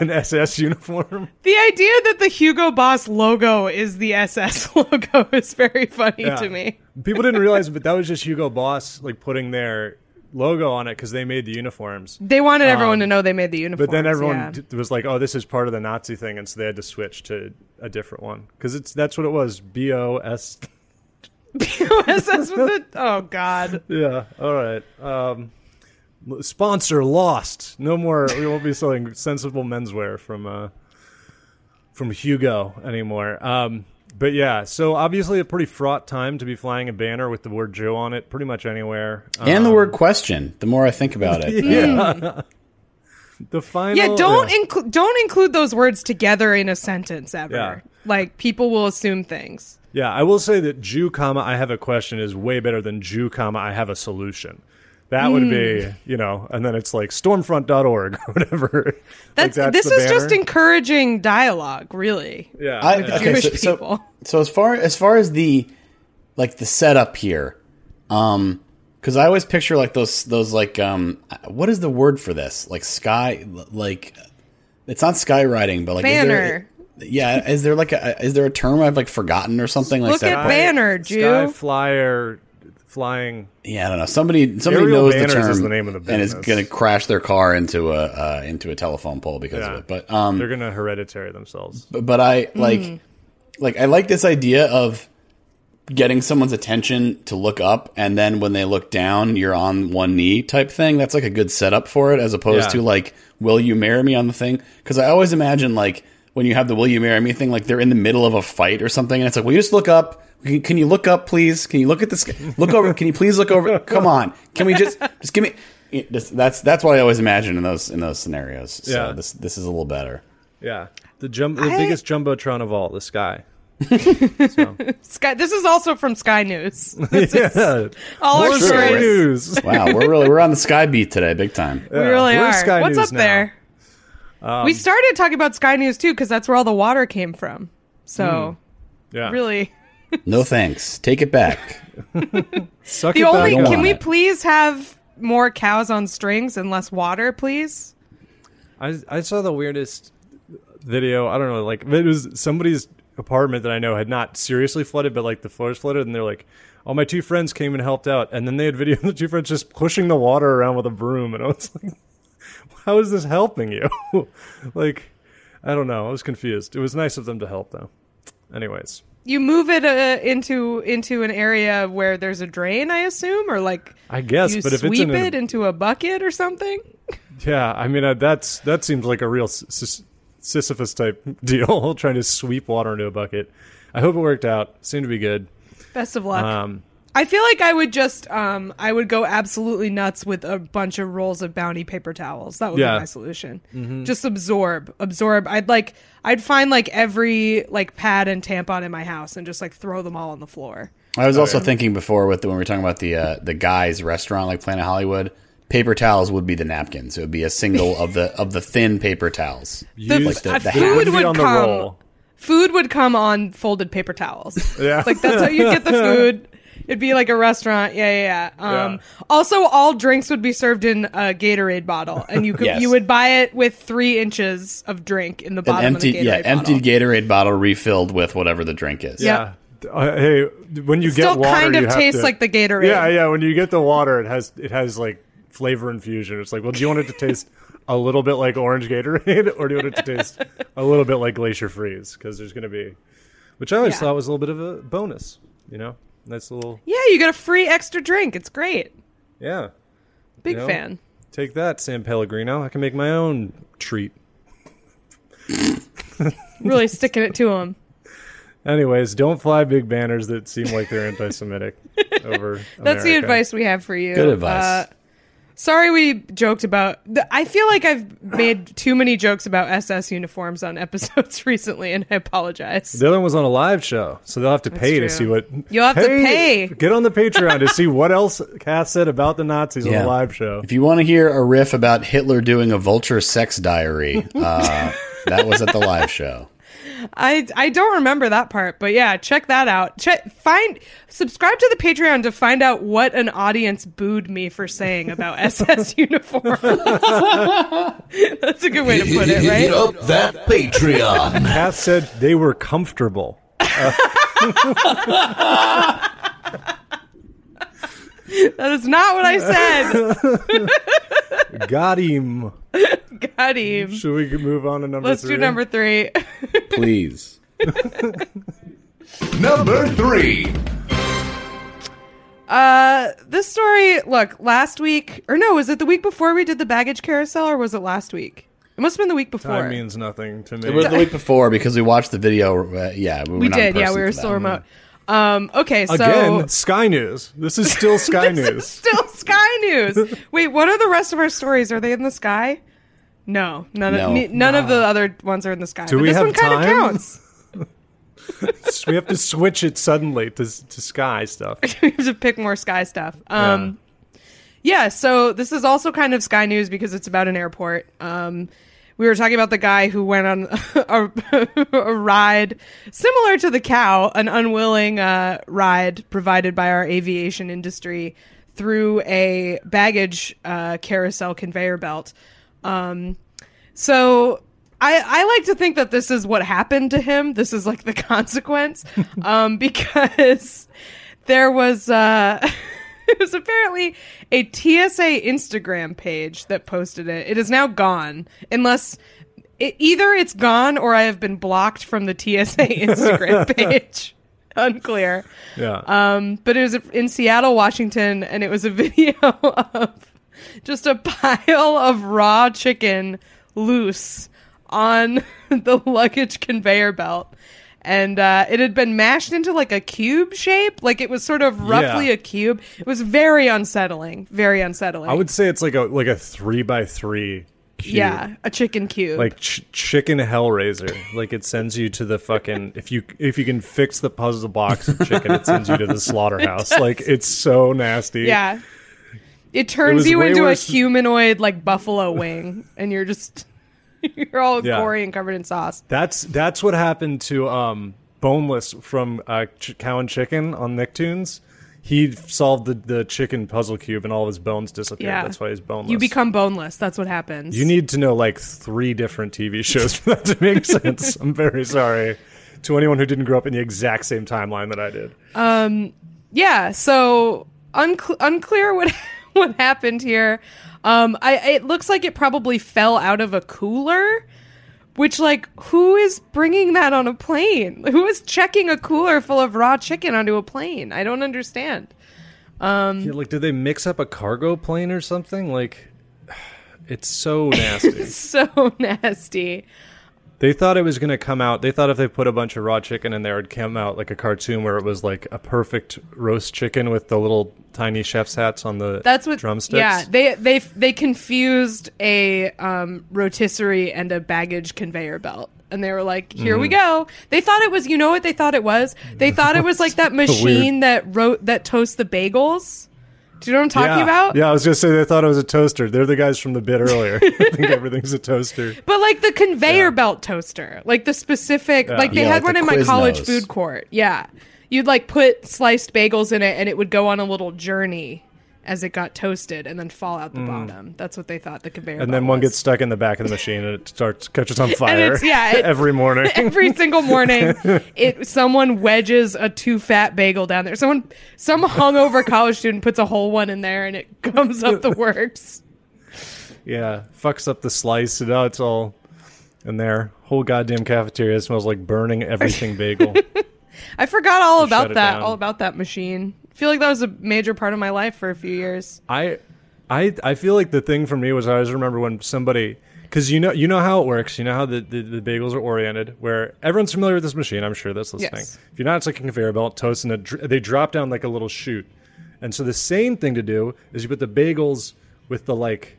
an SS uniform. The idea that the Hugo Boss logo is the SS logo is very funny Yeah. to me. People didn't realize, but that was just Hugo Boss like putting their logo on it because they made the uniforms. They wanted everyone to know they made the uniform. Um, But then everyone yeah. d- was like, "Oh, this is part of the Nazi thing," and so they had to switch to a different one because it's that's what it was. B O S. SS with it. Oh God. Yeah. All right. Um, sponsor lost. No more. We won't be selling sensible menswear from uh, from Hugo anymore. Um, but yeah, so obviously a pretty fraught time to be flying a banner with the word Joe on it, pretty much anywhere. Um, And the word question. The more I think about it, yeah. The final. Yeah, don't yeah. include don't include those words together in a sentence ever. Yeah. Like people will assume things. Yeah, I will say that Jew, comma, I have a question is way better than Jew, comma, I have a solution. That would be, Hmm. you know, and then it's like stormfront.org or whatever. That's, like this the is just encouraging dialogue, really. Yeah. I, yeah. okay, Jewish so, so, people. so as far as far as the like the setup here, um, because I always picture like those those like um, what is the word for this? Like sky, like it's not skywriting, but like is there- Banner. yeah, is there like a is there a term I've like forgotten or something like Look that? at banner, Jew. Sky flyer flying. Yeah, I don't know. Somebody somebody Aerial knows the term is the name of the and is going to crash their car into a uh, into a telephone pole because Yeah. of it. But um, They're going to hereditary themselves. but, but I like like I like this idea of getting someone's attention to look up and then when they look down you're on one knee type thing. That's like a good setup for it as opposed Yeah. to like will you marry me on the thing? Because I always imagine like when you have the will you marry me thing like they're in the middle of a fight or something and it's like will you just look up? Can, can you look up please? Can you look at this look over can you please look over? Come on. Can we just just give me it- that's that's what I always imagine in those in those scenarios. So Yeah. this this is a little better. Yeah. The jum- the I- biggest jumbotron of all, the sky. Sky. This is also from Sky News. This is Yeah. all our More Sure. Stories. News. wow we're really we're on the sky beat today big time We really We're are. Sky What's News up now. there? Um, we started talking about Sky News too because that's where all the water came from. So Yeah. really, No thanks. Take it back. Suck the it only back can we it. please have more cows on strings and less water, please? I I saw the weirdest video. I don't know, like it was somebody's apartment that I know had not seriously flooded, but like the floors flooded, and they're like, "Oh, my two friends came and helped out," and then they had video of the two friends just pushing the water around with a broom, and I was like, "How is this helping you?" like, I don't know. I was confused. It was nice of them to help, though. Anyways, You move it uh, into into an area where there's a drain, I assume, or like I guess, you but if it's sweep in a- it into a bucket or something. yeah, I mean uh, that's that seems like a real Sis- Sisyphus type deal, trying to sweep water into a bucket. I hope it worked out. Seemed to be good. Best of luck. Um, I feel like I would just um I would go absolutely nuts with a bunch of rolls of bounty paper towels. That would Yeah. be my solution. Just absorb, absorb. I'd like I'd find like every like pad and tampon in my house and just like throw them all on the floor. I was also thinking before with the, when we were talking about the uh, the guys restaurant like Planet Hollywood, paper towels would be the napkins. It would be a single of the of the thin paper towels. The, Use- the- uh, the food hat. Be would on the come. roll. Food would come on folded paper towels. Yeah. like that's how you get the food. It'd be like a restaurant. Yeah, yeah, yeah. Um, Yeah. Also, all drinks would be served in a Gatorade bottle, and you could Yes. you would buy it with three inches of drink in the An bottom empty, of the Gatorade yeah, bottle. empty Gatorade bottle refilled with whatever the drink is. Yeah. Yeah. Uh, hey, when you Still get water, kind of you have tastes to- like the Gatorade. Yeah, yeah. When you get the water, it has it has like flavor infusion. It's like, well, do you want it to taste a little bit like orange Gatorade, or do you want it to taste a little bit like Glacier Freeze? Because there's going to be, which I always Yeah. thought was a little bit of a bonus. You know, nice little Yeah, you get a free extra drink. It's great. yeah. Big You know? fan. Take that, San Pellegrino. I can make my own treat. Really sticking it to them. Anyways, don't fly big banners that seem like they're anti-Semitic over. That's the advice we have for you. Good advice. Uh, sorry we joked about. th- I feel like I've made too many jokes about SS uniforms on episodes recently, and I apologize. The other one was on a live show, so they'll have to pay true. to see what. You'll have to pay. Get on the Patreon to see what else Cass said about the Nazis on Yeah. the live show. If you want to hear a riff about Hitler doing a vulture sex diary, uh, that was at the live show. I I don't remember that part, but yeah, check that out. Check find subscribe to the Patreon to find out what an audience booed me for saying about SS uniforms. That's a good way to put it, right? Hit up that Patreon. Pat said they were comfortable. That is not what I said. Got him. Got him. Should we move on to number Let's three? do number three. Please. Number three. Uh, this story. Look, last week, or no, was it the week before we did the baggage carousel, or was it last week? It must have been the week before. Time means nothing to me. It was the week before because we watched the video. Uh, yeah, we, we did, yeah, we were for still that. remote. Um, okay, so Again, Sky News. This is still Sky This is News. still Sky News. Wait, what are the rest of our stories? Are they in the sky? No, none No. of ne- none of the other ones are in the sky. Do but we this have one kind of time? counts. we have to switch it suddenly to to Sky stuff. we have to pick more sky stuff. Um, yeah. so this is also kind of Sky News because it's about an airport. Um, we were talking about the guy who went on a, a ride similar to the cow, an unwilling uh, ride provided by our aviation industry through a baggage uh, carousel conveyor belt. Um, so I, I like to think that this is what happened to him. This is like the consequence, um, because there was uh, was apparently a TSA Instagram page that posted it. It is now gone, unless it, either it's gone or I have been blocked from the TSA Instagram page. Unclear. Yeah. Um, but it was in Seattle, Washington, and it was a video of just a pile of raw chicken loose on the luggage conveyor belt. And uh, it had been mashed into like a cube shape, like it was sort of roughly Yeah. a cube. It was very unsettling, very unsettling. I would say it's like a like a three by three. Cube. yeah, a chicken cube. like ch- chicken hellraiser like it sends you to the fucking if you if you can fix the puzzle box of chicken it sends you to the slaughterhouse like it's so nasty yeah, it turns was you into worse- a humanoid like buffalo wing, and you're just you're all Yeah. gory and covered in sauce. that's that's what happened to um boneless from uh Ch- cow and chicken on nicktoons he solved the, the chicken puzzle cube and all of his bones disappeared Yeah, that's why he's boneless You become boneless. That's what happens. you need to know like three different tv shows for that to make sense i'm very sorry to anyone who didn't grow up in the exact same timeline that i did Um, yeah so uncle unclear what what happened here um i it looks like it probably fell out of a cooler which like who is bringing that on a plane who is checking a cooler full of raw chicken onto a plane i don't understand Yeah, like, did they mix up a cargo plane or something? Like, it's so nasty. so nasty they thought it was going to come out. They thought if they put a bunch of raw chicken in there, it'd come out like a cartoon where it was like a perfect roast chicken with the little tiny chef's hats on the that's what drumsticks. yeah they they they confused a um rotisserie and a baggage conveyor belt and they were like here Mm-hmm. we go they thought it was you know what they thought it was they thought it was like that machine that wrote that toasts the bagels do you know what i'm talking yeah. about Yeah, I was going to say they thought it was a toaster. They're the guys from the bit earlier. I think everything's a toaster. but like the conveyor Yeah. belt toaster like the specific like they Yeah, had like one the in my college food court yeah you'd like put sliced bagels in it, and it would go on a little journey as it got toasted, and then fall out the bottom. That's what they thought the conveyor. Mm. and then one was. gets stuck in the back of the machine and it starts catches on fire. yeah, it- every morning. every single morning it someone wedges a too fat bagel down there someone some hungover college student puts a whole one in there and it comes up the works yeah, fucks up the slice. And now it's all in there. Whole goddamn cafeteria smells like burning everything bagel. i forgot all about that all about that machine feel like that was a major part of my life for a few years I, I, I feel like the thing for me was I always remember when somebody, because you know, you know how it works. You know how the, the, the bagels are oriented. Where everyone's familiar with this machine. I'm sure that's listening. Yes. If you're not, it's like a conveyor belt, toast, and they drop down like a little chute. And so the same thing to do is you put the bagels with the like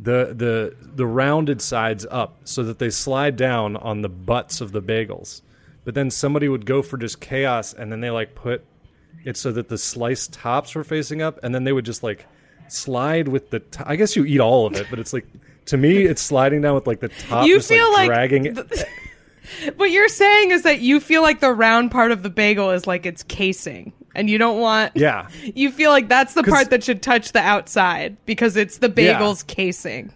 the the the rounded sides up so that they slide down on the butts of the bagels. But then somebody would go for just chaos and then they like put it so that the sliced tops were facing up and then they would just like slide with the t- I guess you eat all of it, but it's like to me it's sliding down with like the top You just feel like dragging the- what you're saying is that you feel like the round part of the bagel is like its casing and you don't want Yeah. you feel like that's the part that should touch the outside because it's the Yeah. bagel's casing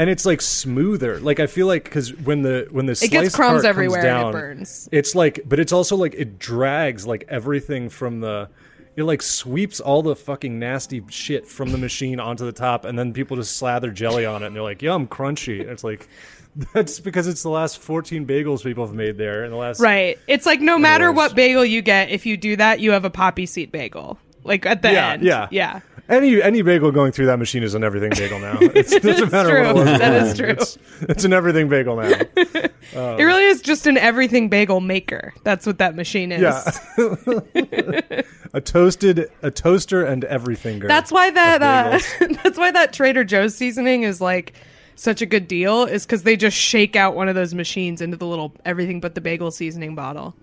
and it's like smoother. Like I feel like because when the when the It gets crumbs everywhere and it down, burns. It's like, but it's also like it drags like everything from the. It like sweeps all the fucking nasty shit from the machine onto the top, and then people just slather jelly on it, and they're like, "Yum, crunchy." And it's like, that's because it's the last fourteen bagels people have made there in the last. Right. It's like no matter what bagel you get, if you do that, you have a poppy seed bagel. Like at the Yeah, end. yeah. Yeah. Any any bagel going through that machine is an everything bagel now. It's, it doesn't matter true. what That is true. It's, it's an everything bagel now. It really is just an everything bagel maker. That's what that machine is. Yeah. a toasted a toaster and everything. That's why that uh, that's why that Trader Joe's seasoning is like such a good deal is cuz they just shake out one of those machines into the little everything but the bagel seasoning bottle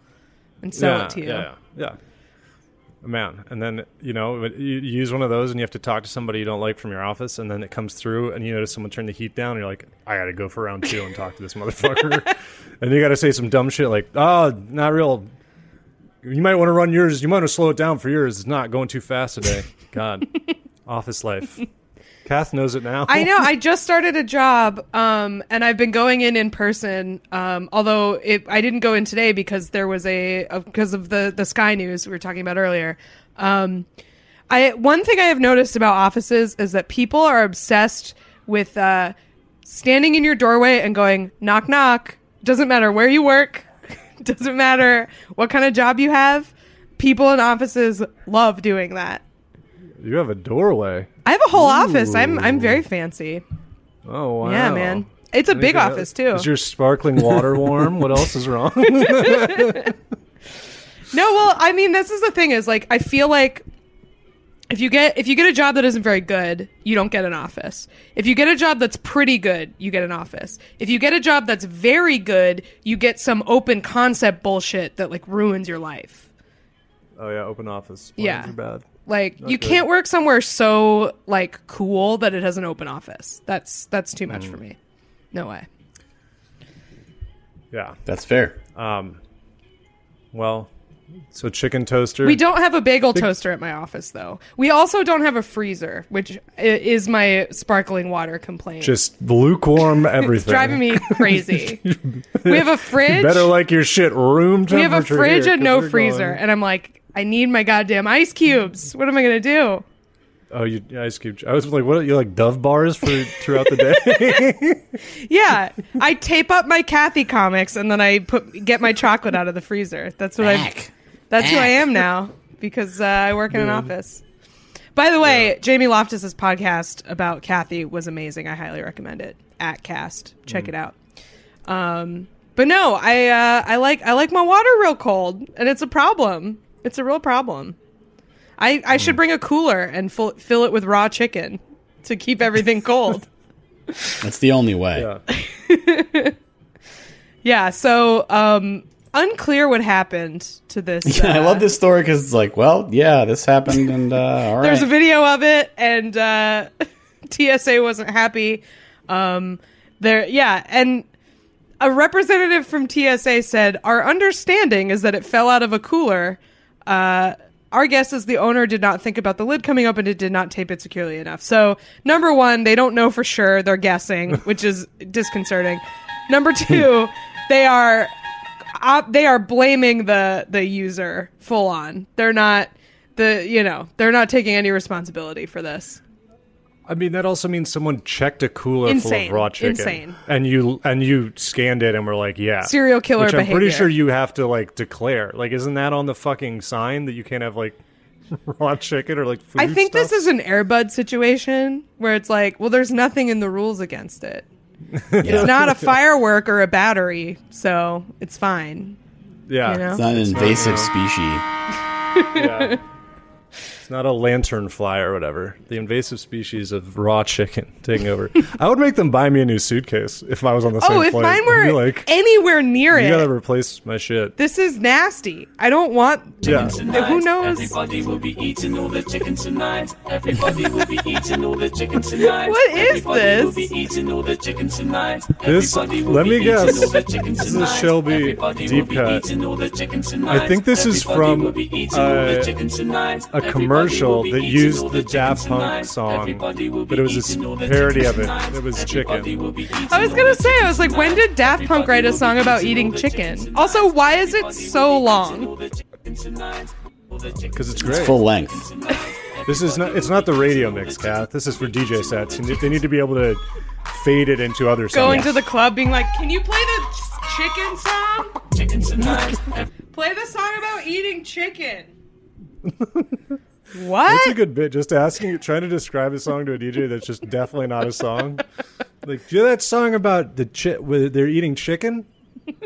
and sell yeah, it to you. Yeah, yeah, yeah. Man, and then you know you use one of those, and you have to talk to somebody you don't like from your office, and then it comes through, and you notice someone turn the heat down, and you're like, I got to go for round two and talk to this motherfucker, and you got to say some dumb shit like, oh, not real. You might want to run yours. You might want to slow it down for yours. It's not going too fast today. God, office life. Kath knows it now. I know. I just started a job, um, and I've been going in in person. Um, although it, I didn't go in today because there was a because of the the Sky News we were talking about earlier. Um, I one thing I have noticed about offices is that people are obsessed with uh, standing in your doorway and going knock knock. Doesn't matter where you work. Doesn't matter what kind of job you have. People in offices love doing that. You have a doorway. I have a whole office. I'm I'm very fancy. Oh wow. Yeah, man. It's a big Anything office too. Is your sparkling water warm? what else is wrong? No, well, I mean, this is the thing is like I feel like if you get if you get a job that isn't very good, you don't get an office. If you get a job that's pretty good, you get an office. If you get a job that's very good, you get some open concept bullshit that like ruins your life. oh yeah, open office. Yeah. Plans are bad. Like you can't work somewhere so like cool that it has an open office. That's that's too much for me. No way. Yeah. That's fair. Um, well, so chicken toaster. We don't have a bagel toaster at my office, though. We also don't have a freezer, which is my sparkling water complaint. just lukewarm everything. it's driving me crazy. we have a fridge. Better like your shit room temperature. we have a fridge here, and 'cause no freezer, going- and I'm like, I need my goddamn ice cubes. What am I gonna do? Oh, you ice cube. I was like, what? Are you like Dove bars for throughout the day? Yeah, I tape up my Kathy comics and then I put get my chocolate out of the freezer. That's what I. Mac. That's who I am now because uh, I work in an office. By the way, Jamie Loftus's podcast about Kathy was amazing. I highly recommend it. Aack Cast, check it out. Um, but no, I uh, I like I like my water real cold, and it's a problem. It's a real problem. I I should bring a cooler and full, fill it with raw chicken to keep everything cold. That's the only way. yeah. yeah. So um, unclear what happened to this. Yeah, I uh, love this story because it's like, well, yeah, this happened, and uh, all right. There's a video of it, and uh, TSA wasn't happy. Um, there, yeah, and a representative from TSA said, Our understanding is that it fell out of a cooler. Uh, our guess is the owner did not think about the lid coming up and it did not tape it securely enough. So, number one, they don't know for sure. They're guessing, which is disconcerting. Number two, they are uh, they are blaming the the user full on. They're not the you know they're not taking any responsibility for this. I mean, that also means someone checked a cooler full of raw chicken, Insane. and you and you scanned it and were like, "Yeah, Serial killer Which I'm pretty sure you have to like declare. Like, isn't that on the fucking sign that you can't have like raw chicken or like food? I think stuff? this is an Air Bud situation where it's like, well, there's nothing in the rules against it. It's not a firework or a battery, so it's fine. yeah, you know? It's not an invasive species. yeah. It's not a lantern fly or whatever. The invasive species of raw chicken taking over. I would make them buy me a new suitcase if I was on the same Oh, if flight. mine were like, anywhere near you it, You gotta replace my shit. this is nasty. I don't want. Yeah. Who knows? Everybody will be eating all the chicken tonight. Everybody will be eating all the chicken tonight. What is Everybody this? will be eating all the chicken tonight. This- Everybody will let be me eating guess. all the chicken This is tonight. Shelby Everybody Deep will be Cut. eating all the chicken tonight. I think this is from, will be eating all the uh, chicken tonight. a Everybody commercial that used the chicken Daft Punk song, but it was a eating all the parody of it. It was chicken. will be eating I was gonna say, I was like, when did Daft Punk write a song about eating eating all the chicken? Also, why is it so will be eating long? all the chicken tonight. All the chicken Because it's It's great. full length. This is not. It's not the radio mix, Kath. This is for DJ sets. They need to be able to fade it into other songs. Going to the club, being like, "Can you play the chicken song? chicken tonight. Play the song about eating chicken." That's a good bit. Just asking, trying to describe a song to a DJ that's just definitely not a song. Like, do you know that song about the chi- where they're eating chicken?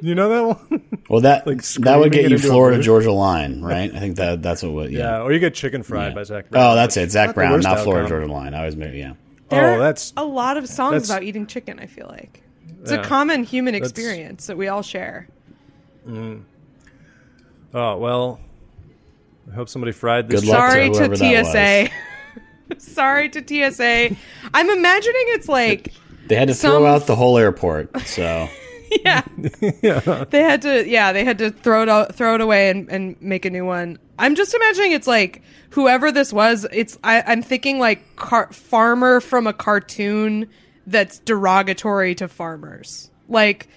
You know that one? Well, that Like that would get you Florida. Georgia Line, right? I think that that's what. would- yeah. Yeah. Or you get chicken fried Yeah. by Zac Brown. Oh, that's it. Zac the Brown, worst not Florida outcome. Georgia Line. I was maybe yeah. There Oh, that's a lot of songs about eating chicken. I feel like it's Yeah. a common human experience that we all share. Mm. Oh well. I hope somebody fried this. Good luck Sorry to whoever that TSA. Sorry to TSA. I'm imagining it's like They had to Some- throw out the whole airport. So yeah. They had to yeah, they had to throw it out, throw it away and, and make a new one. I'm just imagining it's like whoever this was, it's I, I'm thinking like car- farmer from a cartoon that's derogatory to farmers. Like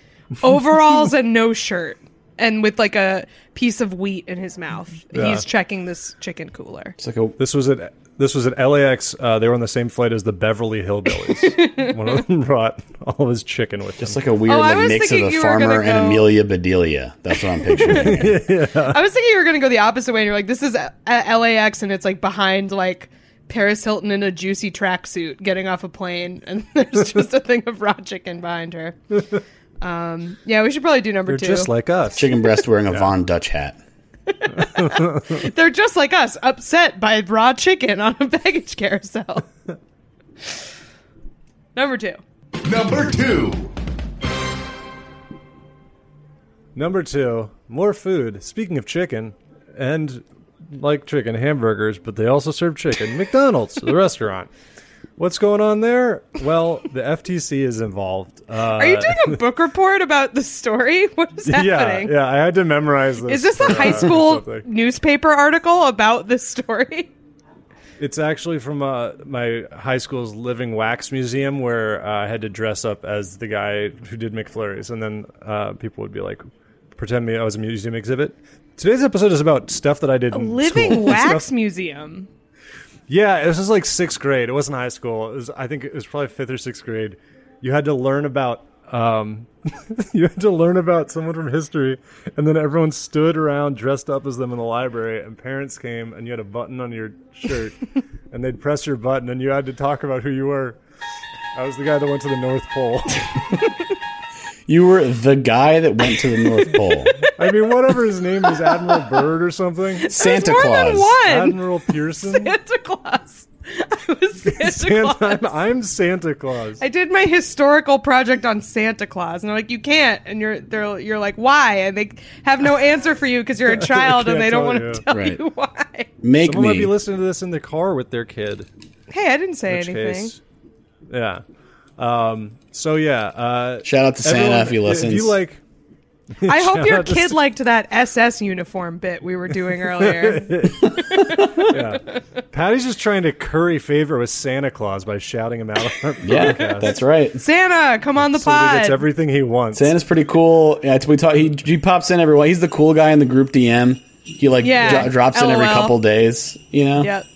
overalls and no shirt and with like a piece of wheat in his mouth. Yeah. He's checking this chicken cooler. it's like a This was at this was at LAX. Uh, they were on the same flight as the Beverly Hillbillies. One of them brought all of his chicken with just him. like a weird Oh, like mix of a you were gonna farmer and Amelia Bedelia. That's what I'm picturing. I was thinking you were going to go the opposite way and you're like this is at LAX and it's like behind like Paris Hilton in a juicy tracksuit getting off a plane and there's just a thing of raw chicken behind her. Um, yeah, we should probably do number They're two. just like us. Chicken breast wearing a Von Dutch hat. They're just like us, upset by raw chicken on a baggage carousel. number two. Number two. Number two, more food. Speaking of chicken, and like chicken hamburgers, but they also serve chicken. McDonald's, the restaurant. What's going on there? Well, the FTC is involved. Uh, Are you doing a book report about the story? What is happening? yeah. I had to memorize this. Is this a for, high uh, school newspaper article about this story? It's actually from uh, my high school's Living Wax Museum, where uh, I had to dress up as the guy who did McFlurries, and then uh, people would be like, pretend me I was a museum exhibit. Today's episode is about stuff that I did. in Living school. Wax Museum. Yeah, this was like sixth grade. It wasn't high school. It was, I think it was probably fifth or sixth grade. You had to learn about. Um, you had to learn about someone from history, and then everyone stood around dressed up as them in the library, and parents came, and you had a button on your shirt, and they'd press your button, and you had to talk about who you were. I was the guy that went to the North Pole. You were the guy that went to the North Pole. I mean, whatever his name is, Admiral Byrd or something. Santa more Claus. than one. Admiral Pearson. Santa Claus. I was Santa, Santa, Claus. I'm, I'm Santa Claus. I did my historical project on Santa Claus, and they're like, "You can't," and you're they're you're like, "Why?" And they have no answer for you because you're a child, and they don't want to you. tell Right. you why. Make me. Someone might be listening to this in the car with their kid. Hey, I didn't say anything. case, yeah. Um, so yeah, uh, Shout out to Santa everyone- if he listens. If you like, I hope your out to kid liked that SS uniform bit we were doing earlier. yeah, Patty's just trying to curry favor with Santa Claus by shouting him out. On yeah, podcast. that's right. Santa, come on the so that he pod. gets everything he wants. Santa's pretty cool. Yeah, we talk. He, he pops in every. He's the cool guy in the group DM. He like Yeah, dro- drops in every couple days. You know. Yep.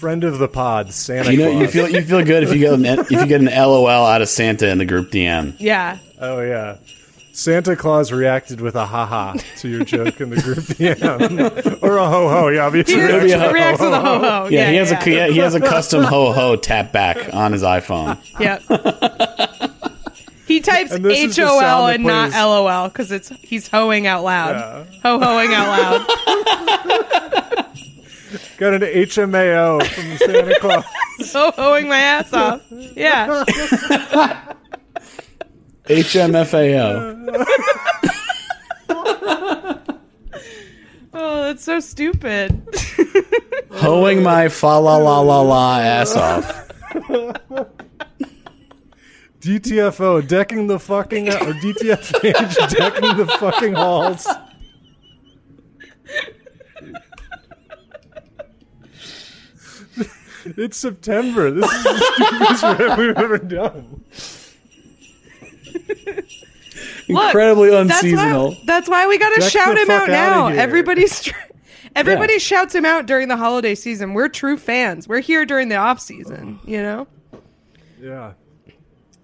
Friend of the pod, Santa You know, Claus. you feel you feel good if you get an, if you get an LOL out of Santa in the group DM. Yeah. oh yeah. Santa Claus reacted with a haha to your joke in the group DM, or a ho ho. Yeah, obviously. He Maybe a- reacts with a ho ho. Yeah, he has yeah, a he has a custom ho ho tap back on his iPhone. Yep. He types And this is H the O L sound that and not LOL because it's he's hoeing out loud. Yeah. Ho hoing out loud. Got an HMAO from Santa Claus. Ho hoing my ass off. Yeah. HMFAO. Oh, that's so stupid. Hoeing my fa la la la la ass off. DTFO decking the fucking or DTFH decking the fucking halls. It's September. This is the stupidest rap we've ever done. Look, Incredibly That's unseasonal. why, that's why we got to shout the him fuck out outta now. here. Everybody's tr- everybody shouts him out during the holiday season. We're true fans. We're here during the off season. You know. Yeah.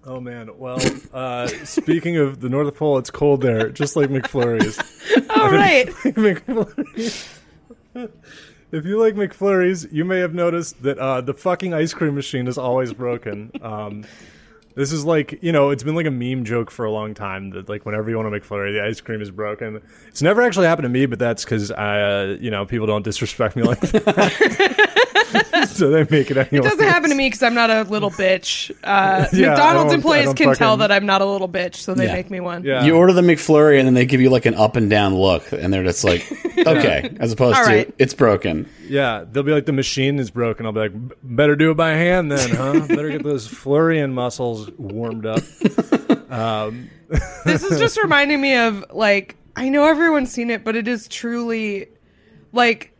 Oh man. Well, uh, speaking of the North Pole, it's cold there, just like McFlurry's. All right. McFlurries. If you like McFlurries, you may have noticed that uh, the fucking ice cream machine is always broken. Um, this is like you know, it's been like a meme joke for a long time that like whenever you want a McFlurry, the ice cream is broken. It's never actually happened to me, but that's because uh, you know people don't disrespect me like that. so they make it anyway. It doesn't happen to me because I'm not a little bitch. Uh, Yeah, McDonald's employees don't can tell that I'm not a little bitch, so they Yeah. make me one. Yeah. You order the McFlurry and then they give you like an up and down look, and they're just like, okay, as opposed All to it's broken. Yeah, they'll be like the machine is broken. I'll be like, better do it by hand then, huh? better get those flurrying muscles warmed up. This is just reminding me of like I know everyone's seen it, but it is truly like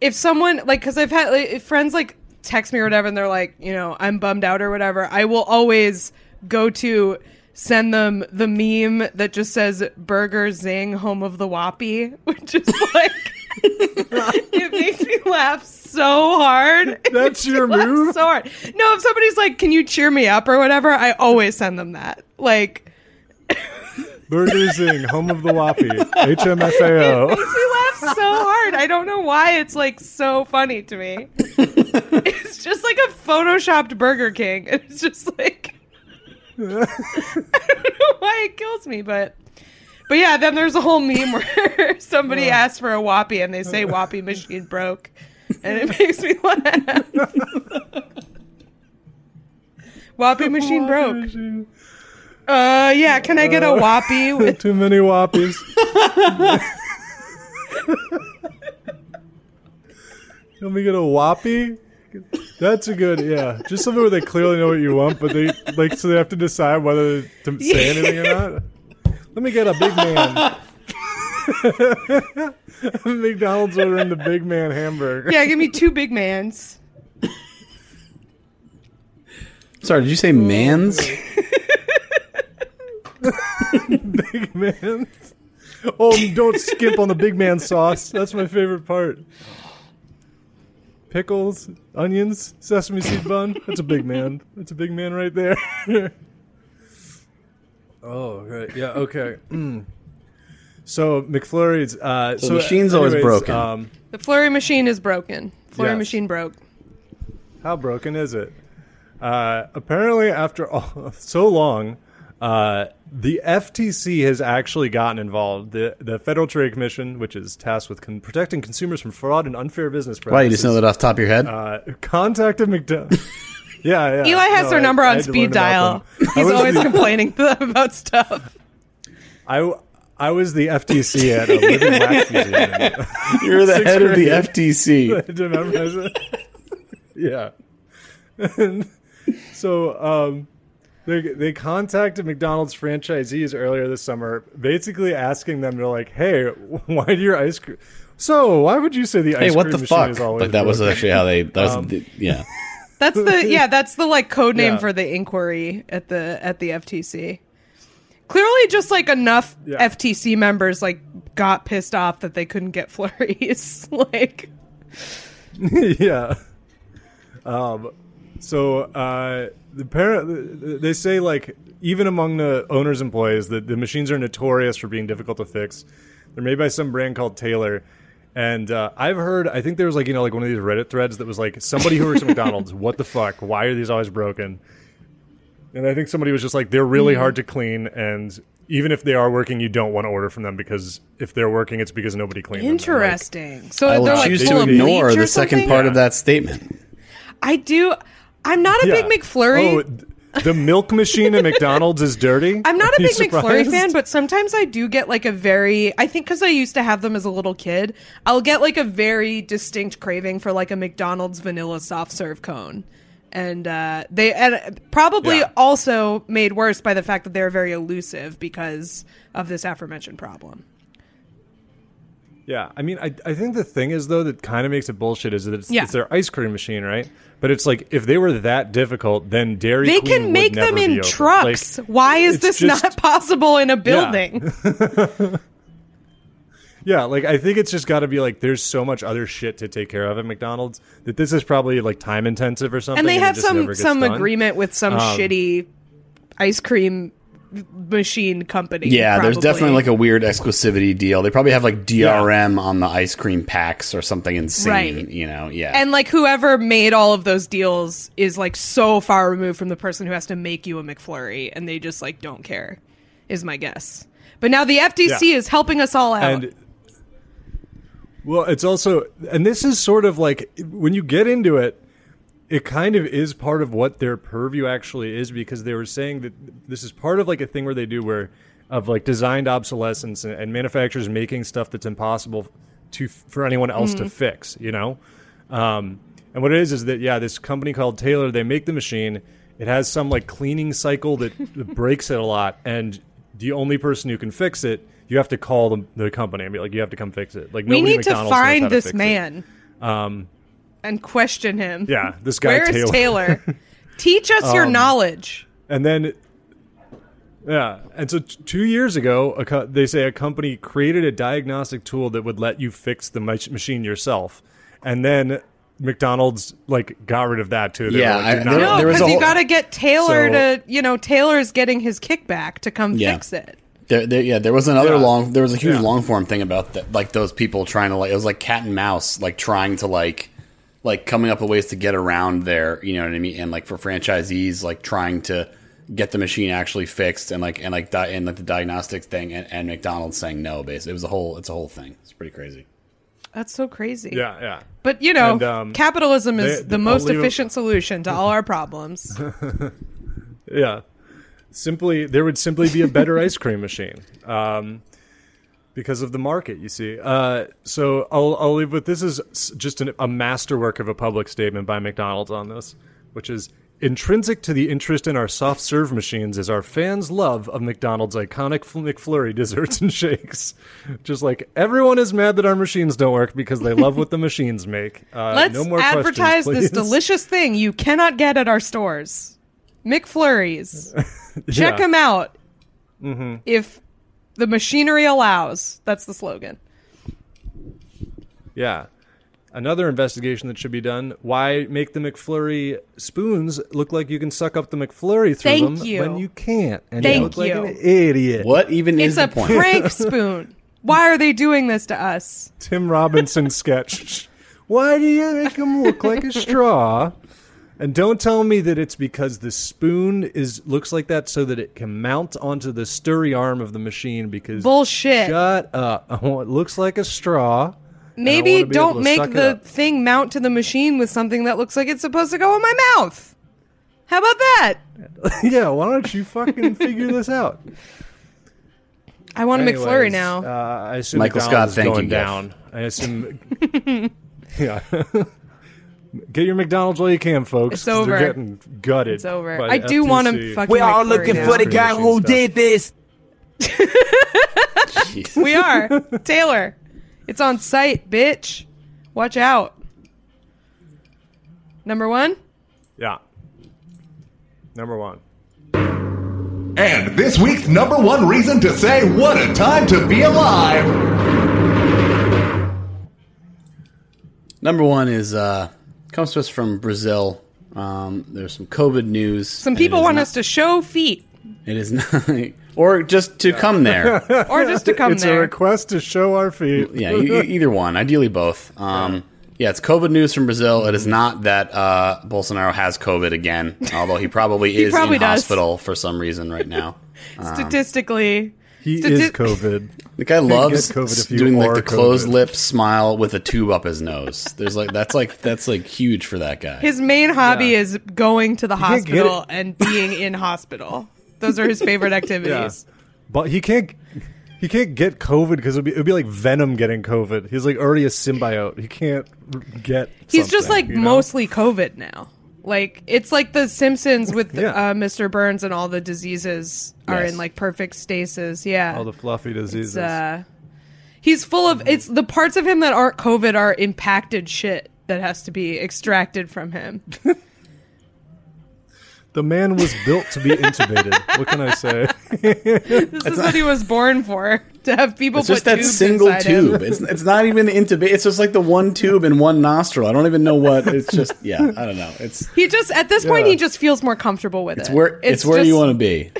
if someone like because I've had like, if friends like text me or whatever, and they're like, you know, I'm bummed out or whatever. I will always go to send them the meme that just says "Burger Zing, home of the Whoppy," which is like it makes me laugh so hard. That's your move? So hard. No, if somebody's like, "Can you cheer me up?" or whatever, I always send them that. Like. Burger Zing, home of the Whoppy, HMFAO. Makes me laugh so hard. I don't know why it's like so funny to me. it's just like a photoshopped Burger King. It's just like I don't know why it kills me, but but yeah, then there's a whole meme where somebody asks for a Whoppy and they say Whoppy machine broke, and it makes me laugh. Whoppy machine broke. Uh, yeah. Can I get a Whoppy with Too many Whoppies. Let me get a Whoppy. That's a good, yeah. Just something where they clearly know what you want, but they like so they have to decide whether to say anything or not. Let me get a big man. McDonald's ordering the big man hamburger. Yeah, give me two big mans. Sorry, did you say man's? Big man. Oh, don't skimp on the big man sauce. That's my favorite part. Pickles, onions, sesame seed bun. That's a big man. That's a big man right there. oh, right. Yeah. Okay. Mm. So McFlurry's. Uh, so, the machine's always broken. Um, The flurry machine is broken. Flurry Yes. machine broke. How broken is it? Uh, apparently, after all, so long, uh, the FTC has actually gotten involved. The the Federal Trade Commission, which is tasked with con- protecting consumers from fraud and unfair business practices, Why you just know that off the top of your head? uh, contacted McDonald's. yeah, yeah. Eli has No, their I- number on speed dial. He's was always the- complaining to them about stuff. I, I was the FTC at a living wax museum. You're the sixth head of the. FTC. Do you remember that? yeah. And so, um, they, they contacted McDonald's franchisees earlier this summer, basically asking them, they're like, "Hey, why do your ice cream? So why would you say the ice Hey, cream what the machine fuck? is always Like that was actually how they. That was Um, the, yeah. That's the yeah, that's the like code name Yeah. for the inquiry at the at the FTC. Clearly just like enough Yeah. FTC members like got pissed off that they couldn't get flurries. like yeah. Um, so uh, the parent, they say like even among the owners' employees, that the machines are notorious for being difficult to fix. They're made by some brand called Taylor. And uh, I've heard, I think there was like you know like one of these Reddit threads that was like somebody who works at McDonald's, what the fuck? Why are these always broken? And I think somebody was just like they're really hard to clean, and even if they are working, you don't want to order from them because if they're working, it's because nobody cleaned them. And, like, interesting. So I will like choose full to ignore the second part Yeah. of that statement. I do I'm not a Yeah. big McFlurry. Oh, the milk machine at McDonald's is dirty. I'm not a big McFlurry fan, but sometimes I do get like a very. I think because I used to have them as a little kid, I'll get like a very distinct craving for like a McDonald's vanilla soft serve cone, and uh, they and probably Yeah. also made worse by the fact that they're very elusive because of this aforementioned problem. Yeah, I mean, I, I think the thing is though that kind of makes it bullshit is that it's, Yeah. it's their ice cream machine, right? But it's like if they were that difficult, then Dairy They Queen can make them in trucks. Like, Why is this just- not possible in a building? Yeah, like I think it's just got to be like there's so much other shit to take care of at McDonald's that this is probably like time intensive or something. and they have some some done. agreement with some Um, shitty ice cream machine company. Yeah, there's definitely like a weird exclusivity deal. They probably have like DRM on the ice cream packs or something insane. Right. You know, yeah. and like whoever made all of those deals is like so far removed from the person who has to make you a McFlurry, and they just like don't care. Is my guess. But now the FTC Yeah. is helping us all out. And well, it's also, and this is sort of like when you get into it, it kind of is part of what their purview actually is because they were saying that this is part of like a thing where they do where of like designed obsolescence and, and manufacturers making stuff that's impossible to for anyone else to fix. You know. Um, and what it is is that yeah, this company called Taylor, they make the machine. It has some like cleaning cycle that, that breaks it a lot, and the only person who can fix it, you have to call the, the company and be like, you have to come fix it. Like we need to find this fix it. man Um, and question him. yeah, this guy Where's Taylor. Taylor? Teach us your Um, knowledge. And then, yeah, and so t- two years ago, a co- they say a company created a diagnostic tool that would let you fix the mach- machine yourself, and then McDonald's like got rid of that too. They Yeah, like, I- "You're not there- No, because you got to get Taylor So- to, you know, Taylor's getting his kickback to come Yeah. fix it. There, there, yeah, there was another Yeah. long. There was a huge Yeah. long form thing about that, like those people trying to like. It was like cat and mouse, like trying to like, like coming up with ways to get around there. You know what I mean? And like for franchisees, like trying to get the machine actually fixed, and like and like di- and like the diagnostics thing, and, and McDonald's saying no. Basically, it was a whole. It's a whole thing. It's pretty crazy. That's so crazy. Yeah, yeah. But you know, And, um, capitalism is they- the I'll most leave it- efficient solution to all our problems. Yeah. Simply, there would simply be a better ice cream machine um, because of the market, you see. Uh, so I'll, I'll leave with this is just an, a masterwork of a public statement by McDonald's on this, which is intrinsic to the interest in our soft serve machines is our fans' love of McDonald's iconic McFlurry desserts and shakes. Just like everyone is mad that our machines don't work because they love what the machines make. Uh, Let's no more advertise this delicious thing you cannot get at our stores. McFlurries. Check Yeah. them out. If the machinery allows. That's the slogan. Yeah. Another investigation that should be done. Why make the McFlurry spoons look like you can suck up the McFlurry through Thank them you. when you can't? And Thank you look like an idiot. What even It's is a the point? prank spoon. Why are they doing this to us? Tim Robinson sketch. Why do you make them look like a straw? And don't tell me that it's because the spoon is looks like that so that it can mount onto the stirry arm of the machine because Bullshit. Shut up. It looks like a straw. Maybe wanna don't make the thing mount to the machine with something that looks like it's supposed to go in my mouth. How about that? yeah, why don't you fucking figure this out? I want a Anyways, McFlurry now. Uh, I assume Michael McDonald's Scott, is thank going you, Jeff. down. I assume. yeah. Get your McDonald's while you can, folks. It's 'cause over. They're getting gutted. It's over. by I do want him FTC. fucking. We all McFlurry looking now. for the guy who Stuff. did this. We are Taylor. It's on site, bitch. Watch out. Number one. Yeah. Number one. And this week's number one reason to say what a time to be alive. Number one is uh, comes to us from Brazil. Um, there's some COVID news. Some people want us to show feet, It is not, or just to come there. or just to come it's a request to show our feet. yeah, either one. Ideally, both. Um, yeah, it's COVID news from Brazil. It is not that uh, Bolsonaro has COVID again, although he probably is probably in does. hospital for some reason right now. Statistically, He Stati- is COVID. The guy loves COVID if you doing like are the closed COVID. lip smile with a tube up his nose. There's like that's like that's like huge for that guy. his main hobby Yeah. is going to the can't hospital and being in hospital. Those are his favorite activities. But he can't. He can't get COVID because it'd be, it'd be like Venom getting COVID. He's like already a symbiote. He can't get. He's just like you know? mostly COVID now. Like it's like the Simpsons with Yeah. uh, Mr. Burns and all the diseases are Yes. in like perfect stasis. Yeah, all the fluffy diseases. Uh, he's full of it's the parts of him that aren't COVID are impacted shit that has to be extracted from him. the man was built to be intubated. what can I say? This is what he was born for to have people It's put just that tubes single tube. It's it's not even intubate. It's just like the one tube in one nostril. I don't even know what. It's just yeah. I don't know. It's He just at this point he just feels more comfortable with it's it. where it's, where just- you want to be.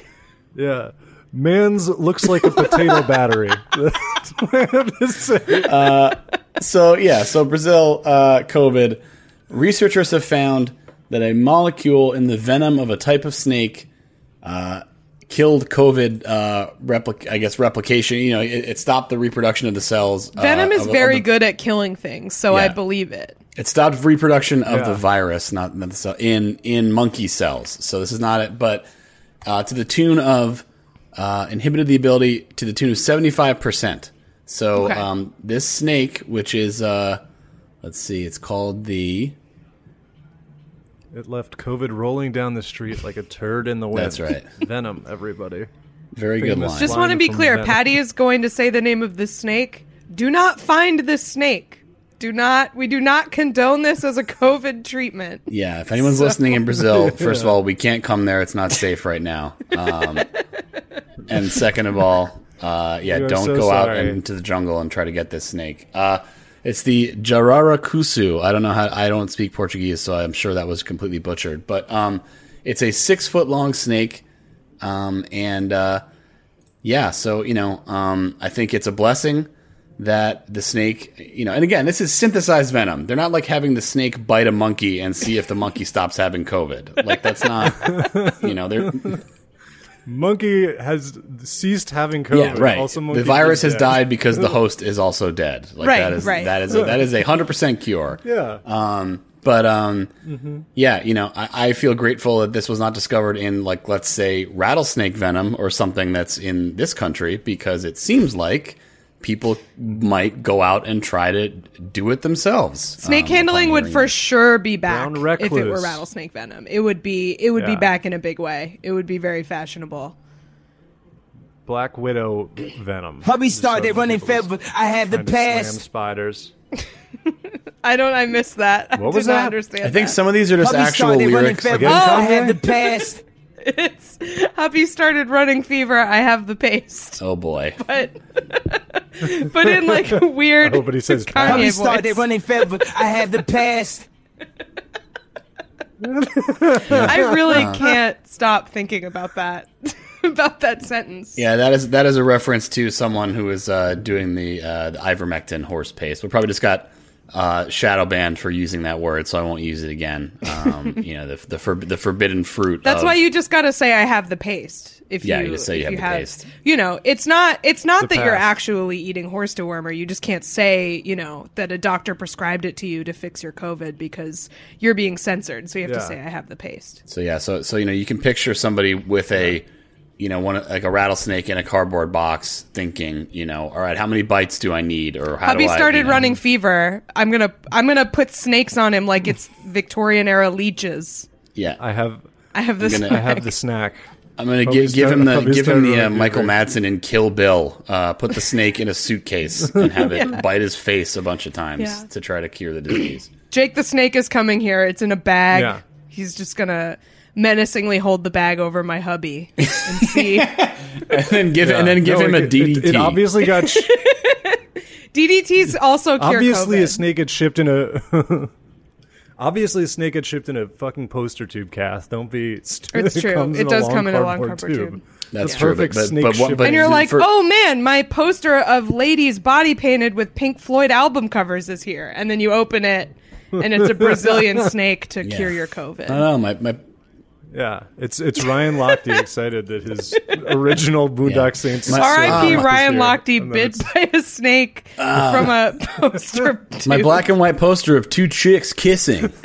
yeah. Man's looks like a potato battery. That's what I have to say. So yeah, so Brazil, uh, COVID. Researchers have found that a molecule in the venom of a type of snake uh, killed COVID. Uh, replic- I guess replication. You know, it, it stopped the reproduction of the cells. uh, Venom is of- of very the- good at killing things, so I believe it. It stopped reproduction of Yeah. the virus, not, not the cell, in in monkey cells. So this is not it, but uh, to the tune of uh, inhibited the ability to the tune of seventy five percent. So Okay. um, this snake, which is uh, let's see, it's called the It left COVID rolling down the street like a turd in the wind. That's right. Venom, everybody. very good line. Just want to be clear, Venom. Patty is going to say the name of the snake. Do not find the snake. Do not we do not condone this as a COVID treatment. Yeah, if anyone's listening in Brazil, first of all, we can't come there. It's not safe right now. Um, and second of all, uh, yeah, don't so go out into the jungle and try to get this snake. Uh, it's the Jararacusu. I don't know how. I don't speak Portuguese, so I'm sure that was completely butchered. But um, it's a six foot long snake, um, and uh, yeah, so you know, um, I think it's a blessing that the snake, you know, and again, this is synthesized venom. They're not like having the snake bite a monkey and see if the monkey stops having COVID. Like that's not, you know, they're Monkey has ceased having COVID. yeah, right. Also, the virus has dead. died because the host is also dead. Like Right, that is right. that is a, that is a hundred percent cure. Yeah. Um, but um, yeah, you know, I, I feel grateful that this was not discovered in like let's say rattlesnake venom or something that's in this country because it seems like people might go out and try to do it themselves. Snake um, handling would for it. sure be back if it were rattlesnake venom. It would be it would be back in a big way. It would be very fashionable. Black Widow venom. Hubby Just started so running people's fever. I had the trying past. spiders. I don't I missed that. I What did was that? understand. I think that. some of these are just Hubby actual lyrics. fever. Again, I had the past. it's Happy started running fever. I have the paste, Oh boy. but but in like a weird I hope he says Kanye Hubby voice. started running fever. I have the past. I really can't stop thinking about that about that sentence. Yeah, that is that is a reference to someone who is uh, doing the, uh, the ivermectin horse paste. We probably just got uh, shadow banned for using that word, so I won't use it again. Um, you know, the the, for, the forbidden fruit. That's of- why you just got to say I have the paste. If Yeah, you, you just say you if have the paste. You know, it's not it's not The that you're actually eating horse dewormer. You just can't say you know that a doctor prescribed it to you to fix your COVID because you're being censored. So you have to say I have the paste. So yeah, so so you know you can picture somebody with a you know, one like a rattlesnake in a cardboard box, thinking, you know, all right, how many bites do I need, or how Hubby do I, started you know- running fever. I'm gonna I'm gonna put snakes on him like it's Victorian era leeches. Yeah, I have I have this. I have the snack. I'm gonna Hope give, give him the hope give him the uh, Michael fever. Madsen in Kill Bill. Uh, put the snake in a suitcase and have it bite his face a bunch of times Yeah. to try to cure the disease. Jake the snake is coming here. It's in a bag. Yeah. He's just gonna menacingly hold the bag over my hubby and see. and then give Yeah. and then give No, him a it- DDT. It, it obviously got sh- DDT's also cure obviously COVID. a snake had shipped in a. Obviously, a snake had shipped in a fucking poster tube cast. Don't be stupid. It's true. comes It does come in a long cardboard cardboard tube. That's A true. perfect but, snake but, but, ship. but and you're like, for- oh man, my poster of ladies body painted with Pink Floyd album covers is here. And then you open it, and it's a Brazilian snake to Yeah. cure your COVID. I don't know. My, my Yeah, it's it's Ryan Lochte excited that his original Boondock Yeah. Saints. R.I.P. Um, Ryan this year. Lochte bit by a snake from a poster. my black and white poster of two chicks kissing.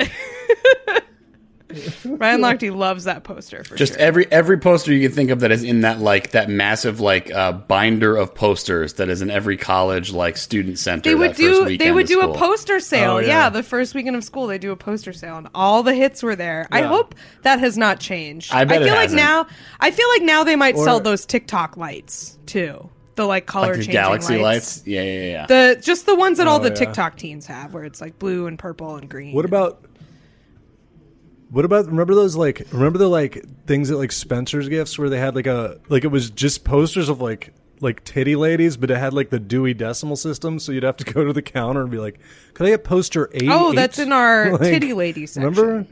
Ryan Lochte loves that poster for Just sure. every every poster you can think of that is in that like that massive like uh, binder of posters that is in every college like student center. they would that first do they would of do a poster sale. Oh, yeah. yeah. the first weekend of school they do a poster sale and all the hits were there. I hope that has not changed. I bet it feel like hasn't. now I feel like now they might Or- sell those TikTok lights too. The like color like the changing galaxy lights. lights. Yeah, yeah, yeah. The just the ones that all Oh, the yeah. TikTok teens have where it's like blue and purple and green. What about? What about remember those like remember the like things at like Spencer's gifts where they had like a like it was just posters of like like titty ladies, but it had like the Dewey Decimal System, so you'd have to go to the counter and be like, "Could I get poster eight? Oh, that's in our Like, titty lady section. Remember?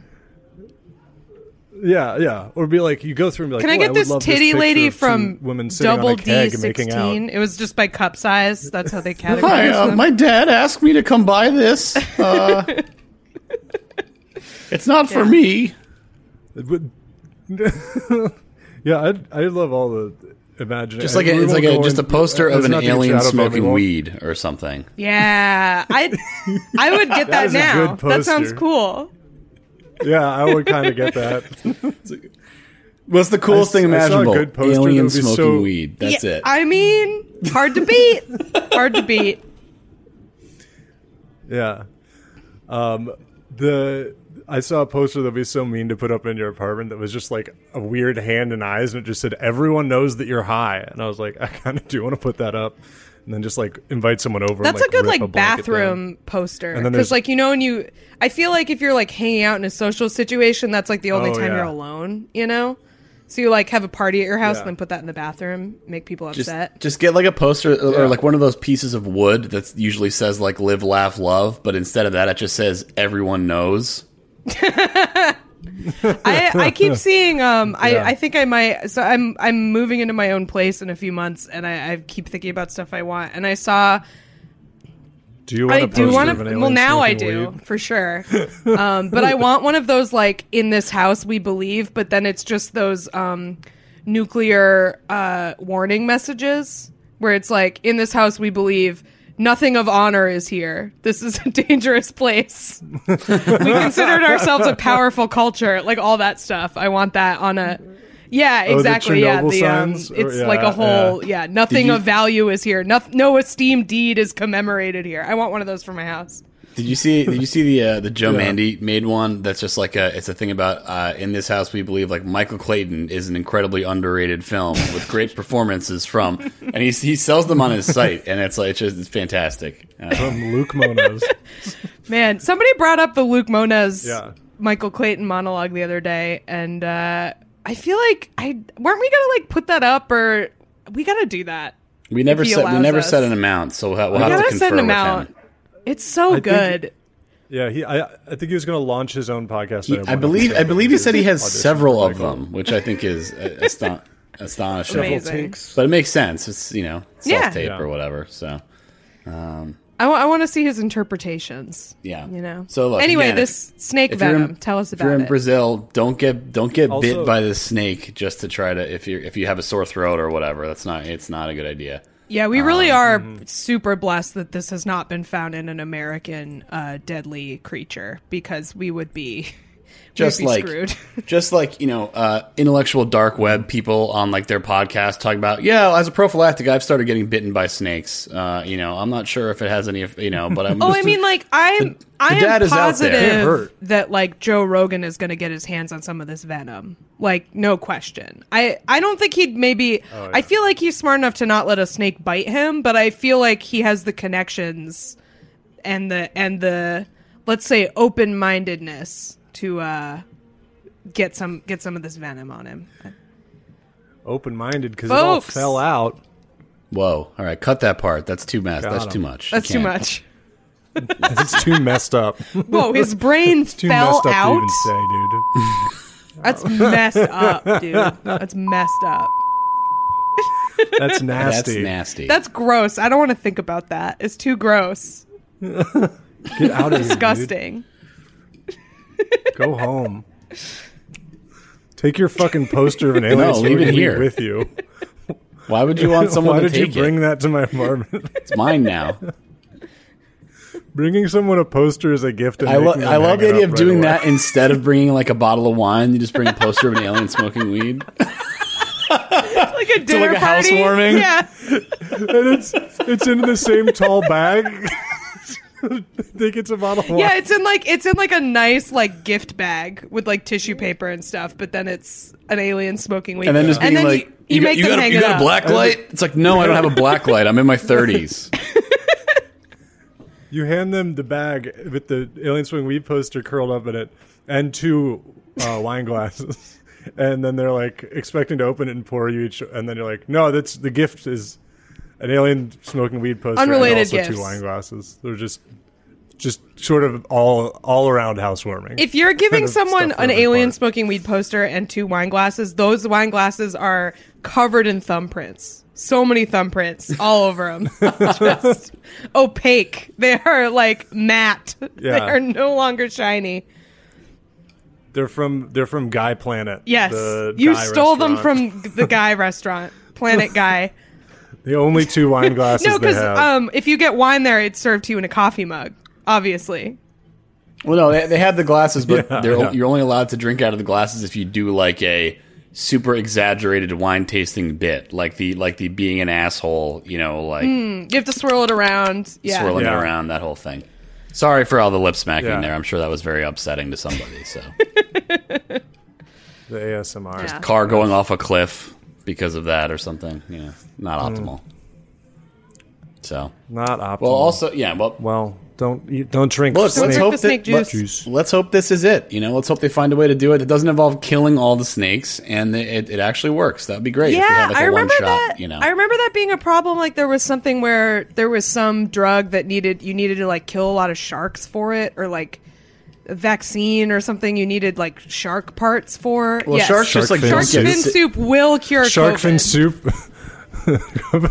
Yeah, yeah. Or be like, you go through and be like, Can I "Oh, get would this titty picture lady from women sitting Double a D keg and making out." sixteen? It was just by cup size. That's how they categorized Hi, uh, them. my dad asked me to come buy this. Uh, it's not for Yeah. me. It would- yeah, I I love all the imagining. Just like a, it's like a, just a poster of an not be a alien smoking won't- weed or something. Yeah, I I would get that, is a now. good That sounds poster. cool. Yeah, I would kind of get that. What's the coolest I s- thing I saw a imaginable? good poster that Alien would be smoking so- weed. That's Yeah, it. I mean, hard to beat. hard to beat. Yeah. Um, the I saw a poster that'd be so mean to put up in your apartment that was just like a weird hand and eyes, and it just said, "Everyone knows that you're high." And I was like, I kind of do want to put that up, and then just like invite someone over. That's and, a good rip like blanket down. bathroom poster because like you know when you I feel like if you're like hanging out in a social situation that's like the only Oh, time yeah. you're alone, you know. So you like have a party at your house Yeah. and then put that in the bathroom, make people upset. just get like a poster or Yeah. like one of those pieces of wood that usually says like "live, laugh, love," but instead of that, it just says "everyone knows." I, I keep seeing um I, Yeah. I think I might so I'm I'm moving into my own place in a few months and I, I keep thinking about stuff I want and I saw Do you want I do want to. Well, now I do weed? for sure. Um, but I want one of those like in this house we believe, but then it's just those um, nuclear uh, warning messages where it's like in this house we believe nothing of honor is here. This is a dangerous place. we considered ourselves a powerful culture, like all that stuff. I want that on a. Yeah, Oh, the exactly. yeah, the um? Or- it's yeah, like a whole yeah. nothing you- of value is here. No, no esteemed deed is commemorated here. I want one of those for my house. Did you see? Did you see the uh, the Joe Yeah. Mande made one? That's just like a. It's a thing about uh, in this house we believe like Michael Clayton is an incredibly underrated film with great performances from, and he he sells them on his site, and it's like it's just it's fantastic. Uh, from Luke Mones. Man, somebody brought up the Luke Mones Yeah. Michael Clayton monologue the other day, and uh, I feel like I weren't we gonna like put that up or we gotta do that. we never he set we never us. set an amount, so we'll, ha- we'll We have to gotta confer set an with amount. him. It's so think- good. Yeah, he. I. I think he was going to launch his own podcast. He- I believe I believe he said he has several of them, which I think is aston- astonishing. Amazing. But it makes sense. It's you know self tape Yeah. or whatever. So Um, I want to see his interpretations. yeah, You know. So look, anyway, again, this snake venom. in- tell us if you're about in it. Brazil, don't get don't get bit by the snake just to try to if you if you have a sore throat or whatever. That's not it's not a good idea. Yeah, we really are mm-hmm. super blessed that this has not been found in an American uh, deadly creature because we would be just be like screwed. just like you know uh, intellectual dark web people on like their podcast talking about yeah as a prophylactic i've started getting bitten by snakes uh, you know i'm not sure if it has any you know but i'm Oh, I mean, like I'm, I dad am is out there. Positive that like Joe Rogan is going to get his hands on some of this venom. Like, no question. I, I don't think he'd maybe. Oh, I feel like he's smart enough to not let a snake bite him, but I feel like he has the connections and the and the let's say open mindedness to uh get some get some of this venom on him. Open minded because it all Folks. fell out. whoa all right cut that part that's too mess Got that's him. too much You That's too can't. much. It's too messed up. Whoa, his brain Too fell messed up out. to even say, dude. That's messed up, dude. That's messed up. That's nasty. that's nasty. nasty That's gross. I don't want to think about that. It's too gross. Get out of here, Disgusting. Dude. Go home. Take your fucking poster of an alien No, leave it here. with you. why would you want someone Why to did you bring it that to my apartment? it's mine now Bringing someone a poster as a gift. And I, lo- I love the idea of right doing away. that instead of bringing like a bottle of wine. You just bring a poster of an alien smoking weed. Like a dinner like a party. housewarming? Yeah. And it's it's in the same tall bag. I think it's a bottle of wine. Yeah, it's in like it's in like a nice like gift bag with like tissue paper and stuff, but then it's an alien smoking weed. And then just being then like, you, you got, make you them got, a, hang you it got a up. black light? It's like, no, I don't have a black light. I'm in my 30s. You hand them the bag with the alien swing weed poster curled up in it and two uh, wine glasses. And then they're like expecting to open it and pour you each. And then you're like, no, that's the gift is an alien smoking weed poster Unrelated and also gifts. two wine glasses. They're just just sort of all all around housewarming. If you're giving Kind of someone an alien part. smoking weed poster and two wine glasses, those wine glasses are covered in thumbprints. So many thumbprints all over them. Just opaque. They are like matte. They are no longer shiny. They're from they're from Guy Planet. Yes. You stole them from the Guy restaurant, Planet Guy. The only two wine glasses No, because um, if you get wine there, it's served to you in a coffee mug, obviously. Well, no, they, they have the glasses, but Yeah, they're, yeah. you're only allowed to drink out of the glasses if you do like a super exaggerated wine tasting bit, like the like the being an asshole, you know, like You have to swirl it around. Yeah. swirling Yeah. it around, that whole thing. Sorry for all the lip smacking Yeah. there. I'm sure that was very upsetting to somebody. So, the ASMR. Yeah. car going off a cliff because of that or something. Yeah, not hmm. optimal. So, Not optimal. well, also, yeah, well, well, don't eat, don't drink. Look, snake- let's hope the that, snake let- juice. let's hope this is it. You know, let's hope they find a way to do it. It doesn't involve killing all the snakes, and it, it actually works. That would be great. if we Yeah, had like a I remember one shot, that. You know, I remember that being a problem. Like there was something where there was some drug that needed you needed to like kill a lot of sharks for it, or like a vaccine or something. You needed like shark parts for. well, yes. sharks just like shark don't fin sick- soup will cure shark fin soup.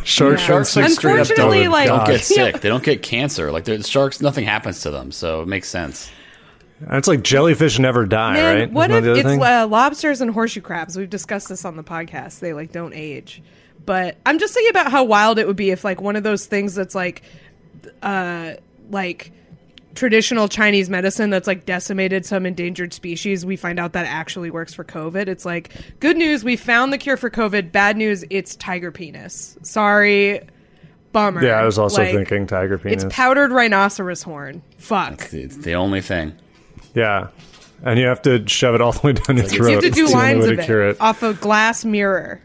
shark Yeah. Sharks, soup like, up Unfortunately, don't- like- don't get sick. They don't get cancer. Like the sharks, nothing happens to them, so it makes sense. It's like jellyfish never die, Man, right? what Isn't if it's uh, lobsters and horseshoe crabs? We've discussed this on the podcast. They like don't age. But I'm just thinking about how wild it would be if like one of those things that's like uh like traditional Chinese medicine that's like decimated some endangered species, we find out that actually works for COVID. It's like good news, we found the cure for COVID. Bad news, it's tiger penis. Sorry. Bummer. yeah, I was also Like, thinking tiger penis. It's powdered rhinoceros horn. Fuck. It's the only thing. Yeah, and you have to shove it all the way down your throat. You have to do It's lines of to cure it off a glass mirror.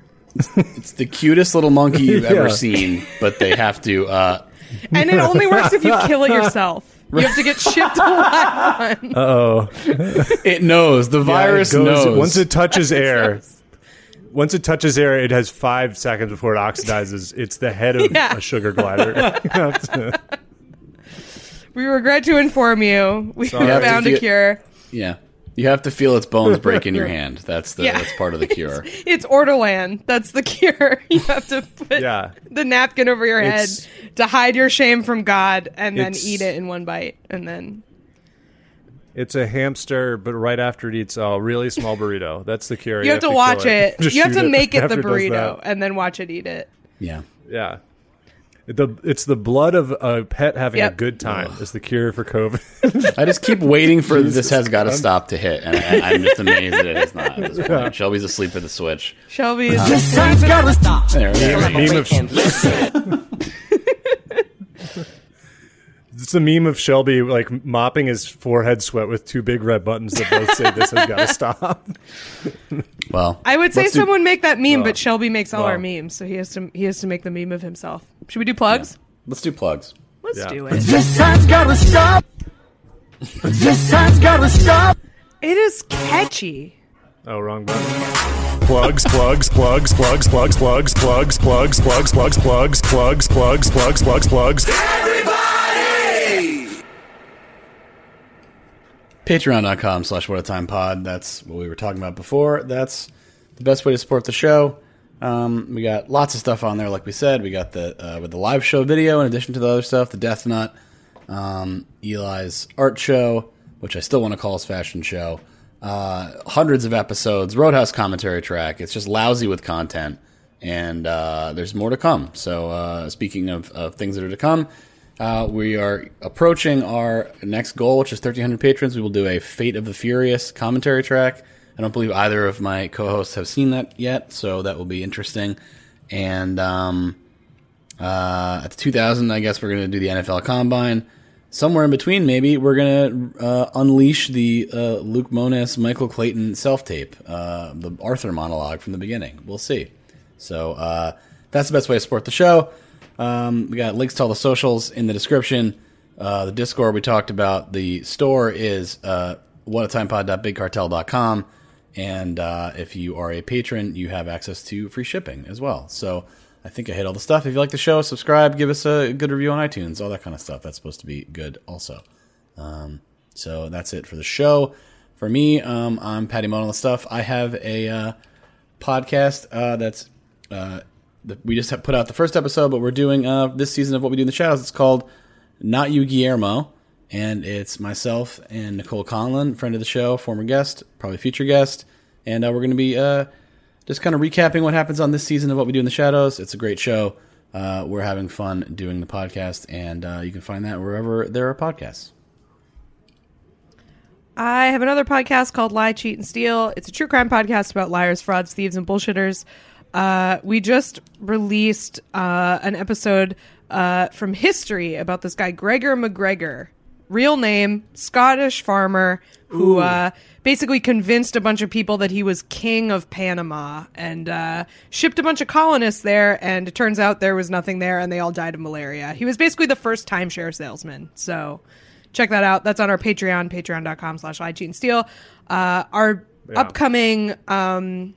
It's the cutest little monkey you've Yeah. ever seen, but they have to. Uh, And it only works if you kill it yourself. You have to get shipped alive one. Oh, it knows the virus yeah, it goes, knows. once it touches air. Once it touches air, it has five seconds before it oxidizes. It's the head of Yeah. a sugar glider. You have to- We regret to inform you. We You have to found a feel- cure. yeah, you have to feel its bones break in your hand. That's the Yeah. that's part of the cure. It's Ortolan. That's the cure. You have to put Yeah. the napkin over your head It's- to hide your shame from God and then eat it in one bite. And then it's a hamster, but right after it eats a really small burrito. That's the cure. you have to kill watch it. Just You have to make it the burrito and then watch it eat it. Yeah, Yeah. The it's the blood of a pet having Yep. a good time is the cure for COVID. I just keep waiting for this has got to stop to hit, and I, I'm just amazed that it's not at this point. Shelby's asleep at the switch. Shelby uh, is This time's gotta stop. There, there we go. meme of it's the meme of Shelby like mopping his forehead sweat with two big red buttons that both say "This has got to stop." Well, I would say let's do- someone make that meme, but Shelby makes all our memes, so he has to he has to make the meme of himself. Should we do plugs? Let's do plugs. Let's Yeah. do it. This time's gotta stop. This time's gotta stop. It is catchy. Oh, wrong button. Plugs, plugs, plugs, plugs, plugs, plugs, plugs, plugs, plugs, plugs, plugs, plugs, plugs, plugs, plugs, plugs. Patreon.com slash what a time pod. That's what we were talking about before. That's the best way to support the show. Um, we got lots of stuff on there, like we said. We got the uh, with the live show video in addition to the other stuff, the Death Nut, um, Eli's art show, which I still want to call his fashion show. Uh, hundreds of episodes, Roadhouse commentary track. It's just lousy with content, and uh, there's more to come. So, uh, speaking of, of things that are to come, uh, we are approaching our next goal, which is 1,300 patrons. We will do a Fate of the Furious commentary track. I don't believe either of my co-hosts have seen that yet, so that will be interesting. And um, uh, at the 2000, I guess we're going to do the NFL Combine. Somewhere in between, maybe we're going to uh, unleash the uh, Luke Mones, Michael Clayton self tape, uh, the Arthur monologue from the beginning. We'll see. So uh, that's the best way to support the show. Um, we got links to all the socials in the description. Uh, the Discord we talked about. The store is uh, whatatimepod.bigcartel.com. And uh, if you are a patron, you have access to free shipping as well. So I think I hit all the stuff. If you like the show, subscribe, give us a good review on iTunes, all that kind of stuff. That's supposed to be good also. Um, so that's it for the show. For me, um, I'm Patty Mon on the stuff. I have a uh, podcast uh, that's that we just have put out the first episode, but we're doing uh, this season of what we do in the shadows. It's called Not You Guillermo, and it's myself and Nicole Conlan, friend of the show, former guest, probably future guest, and uh, we're going to be uh, just kind of recapping what happens on this season of what we do in the shadows. It's a great show. Uh, we're having fun doing the podcast, and uh, you can find that wherever there are podcasts. I have another podcast called Lie, Cheat, and Steal. It's a true crime podcast about liars, frauds, thieves, and bullshitters. Uh, we just released uh, an episode uh, from history about this guy, Gregor MacGregor. Real name, Scottish farmer who uh, basically convinced a bunch of people that he was king of Panama and uh, shipped a bunch of colonists there. And it turns out there was nothing there and they all died of malaria. He was basically the first timeshare salesman. So check that out. That's on our Patreon, patreon.com slash steal. Uh, our upcoming um,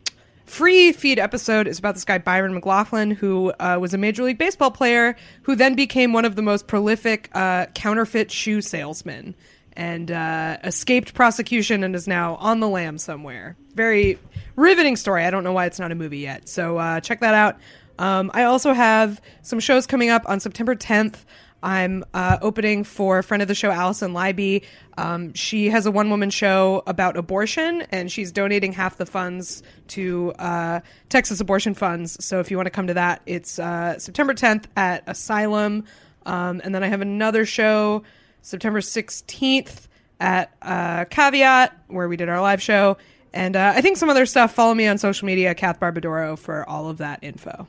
free feed episode is about this guy, Byron McLaughlin, who uh, was a Major League Baseball player who then became one of the most prolific uh, counterfeit shoe salesmen and uh, escaped prosecution and is now on the lam somewhere. Very riveting story. I don't know why it's not a movie yet. So uh, check that out. Um, I also have some shows coming up on September 10th. I'm uh, opening for a friend of the show, Allison Leiby. Um, she has a one woman show about abortion, and she's donating half the funds to uh, Texas Abortion Funds. So if you want to come to that, it's uh, September 10th at Asylum. Um, and then I have another show September 16th at uh, Caveat, where we did our live show. And uh, I think some other stuff. Follow me on social media, Kath Barbadoro, for all of that info.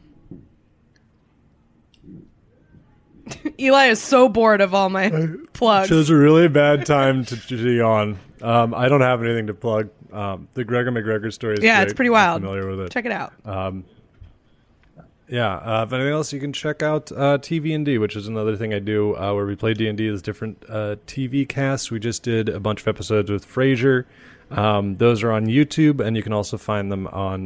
Eli is so bored of all my plugs. Chose a really bad time to, to yawn. Um, I don't have anything to plug. Um, the Gregor MacGregor story is yeah, great. it's pretty I'm wild. familiar with it. Check it out. Yeah. Uh, if anything else, you can check out uh, TV and D, which is another thing I do uh, where we play D and D as different uh, TV casts. We just did a bunch of episodes with Frasier. Um, those are on YouTube, and you can also find them on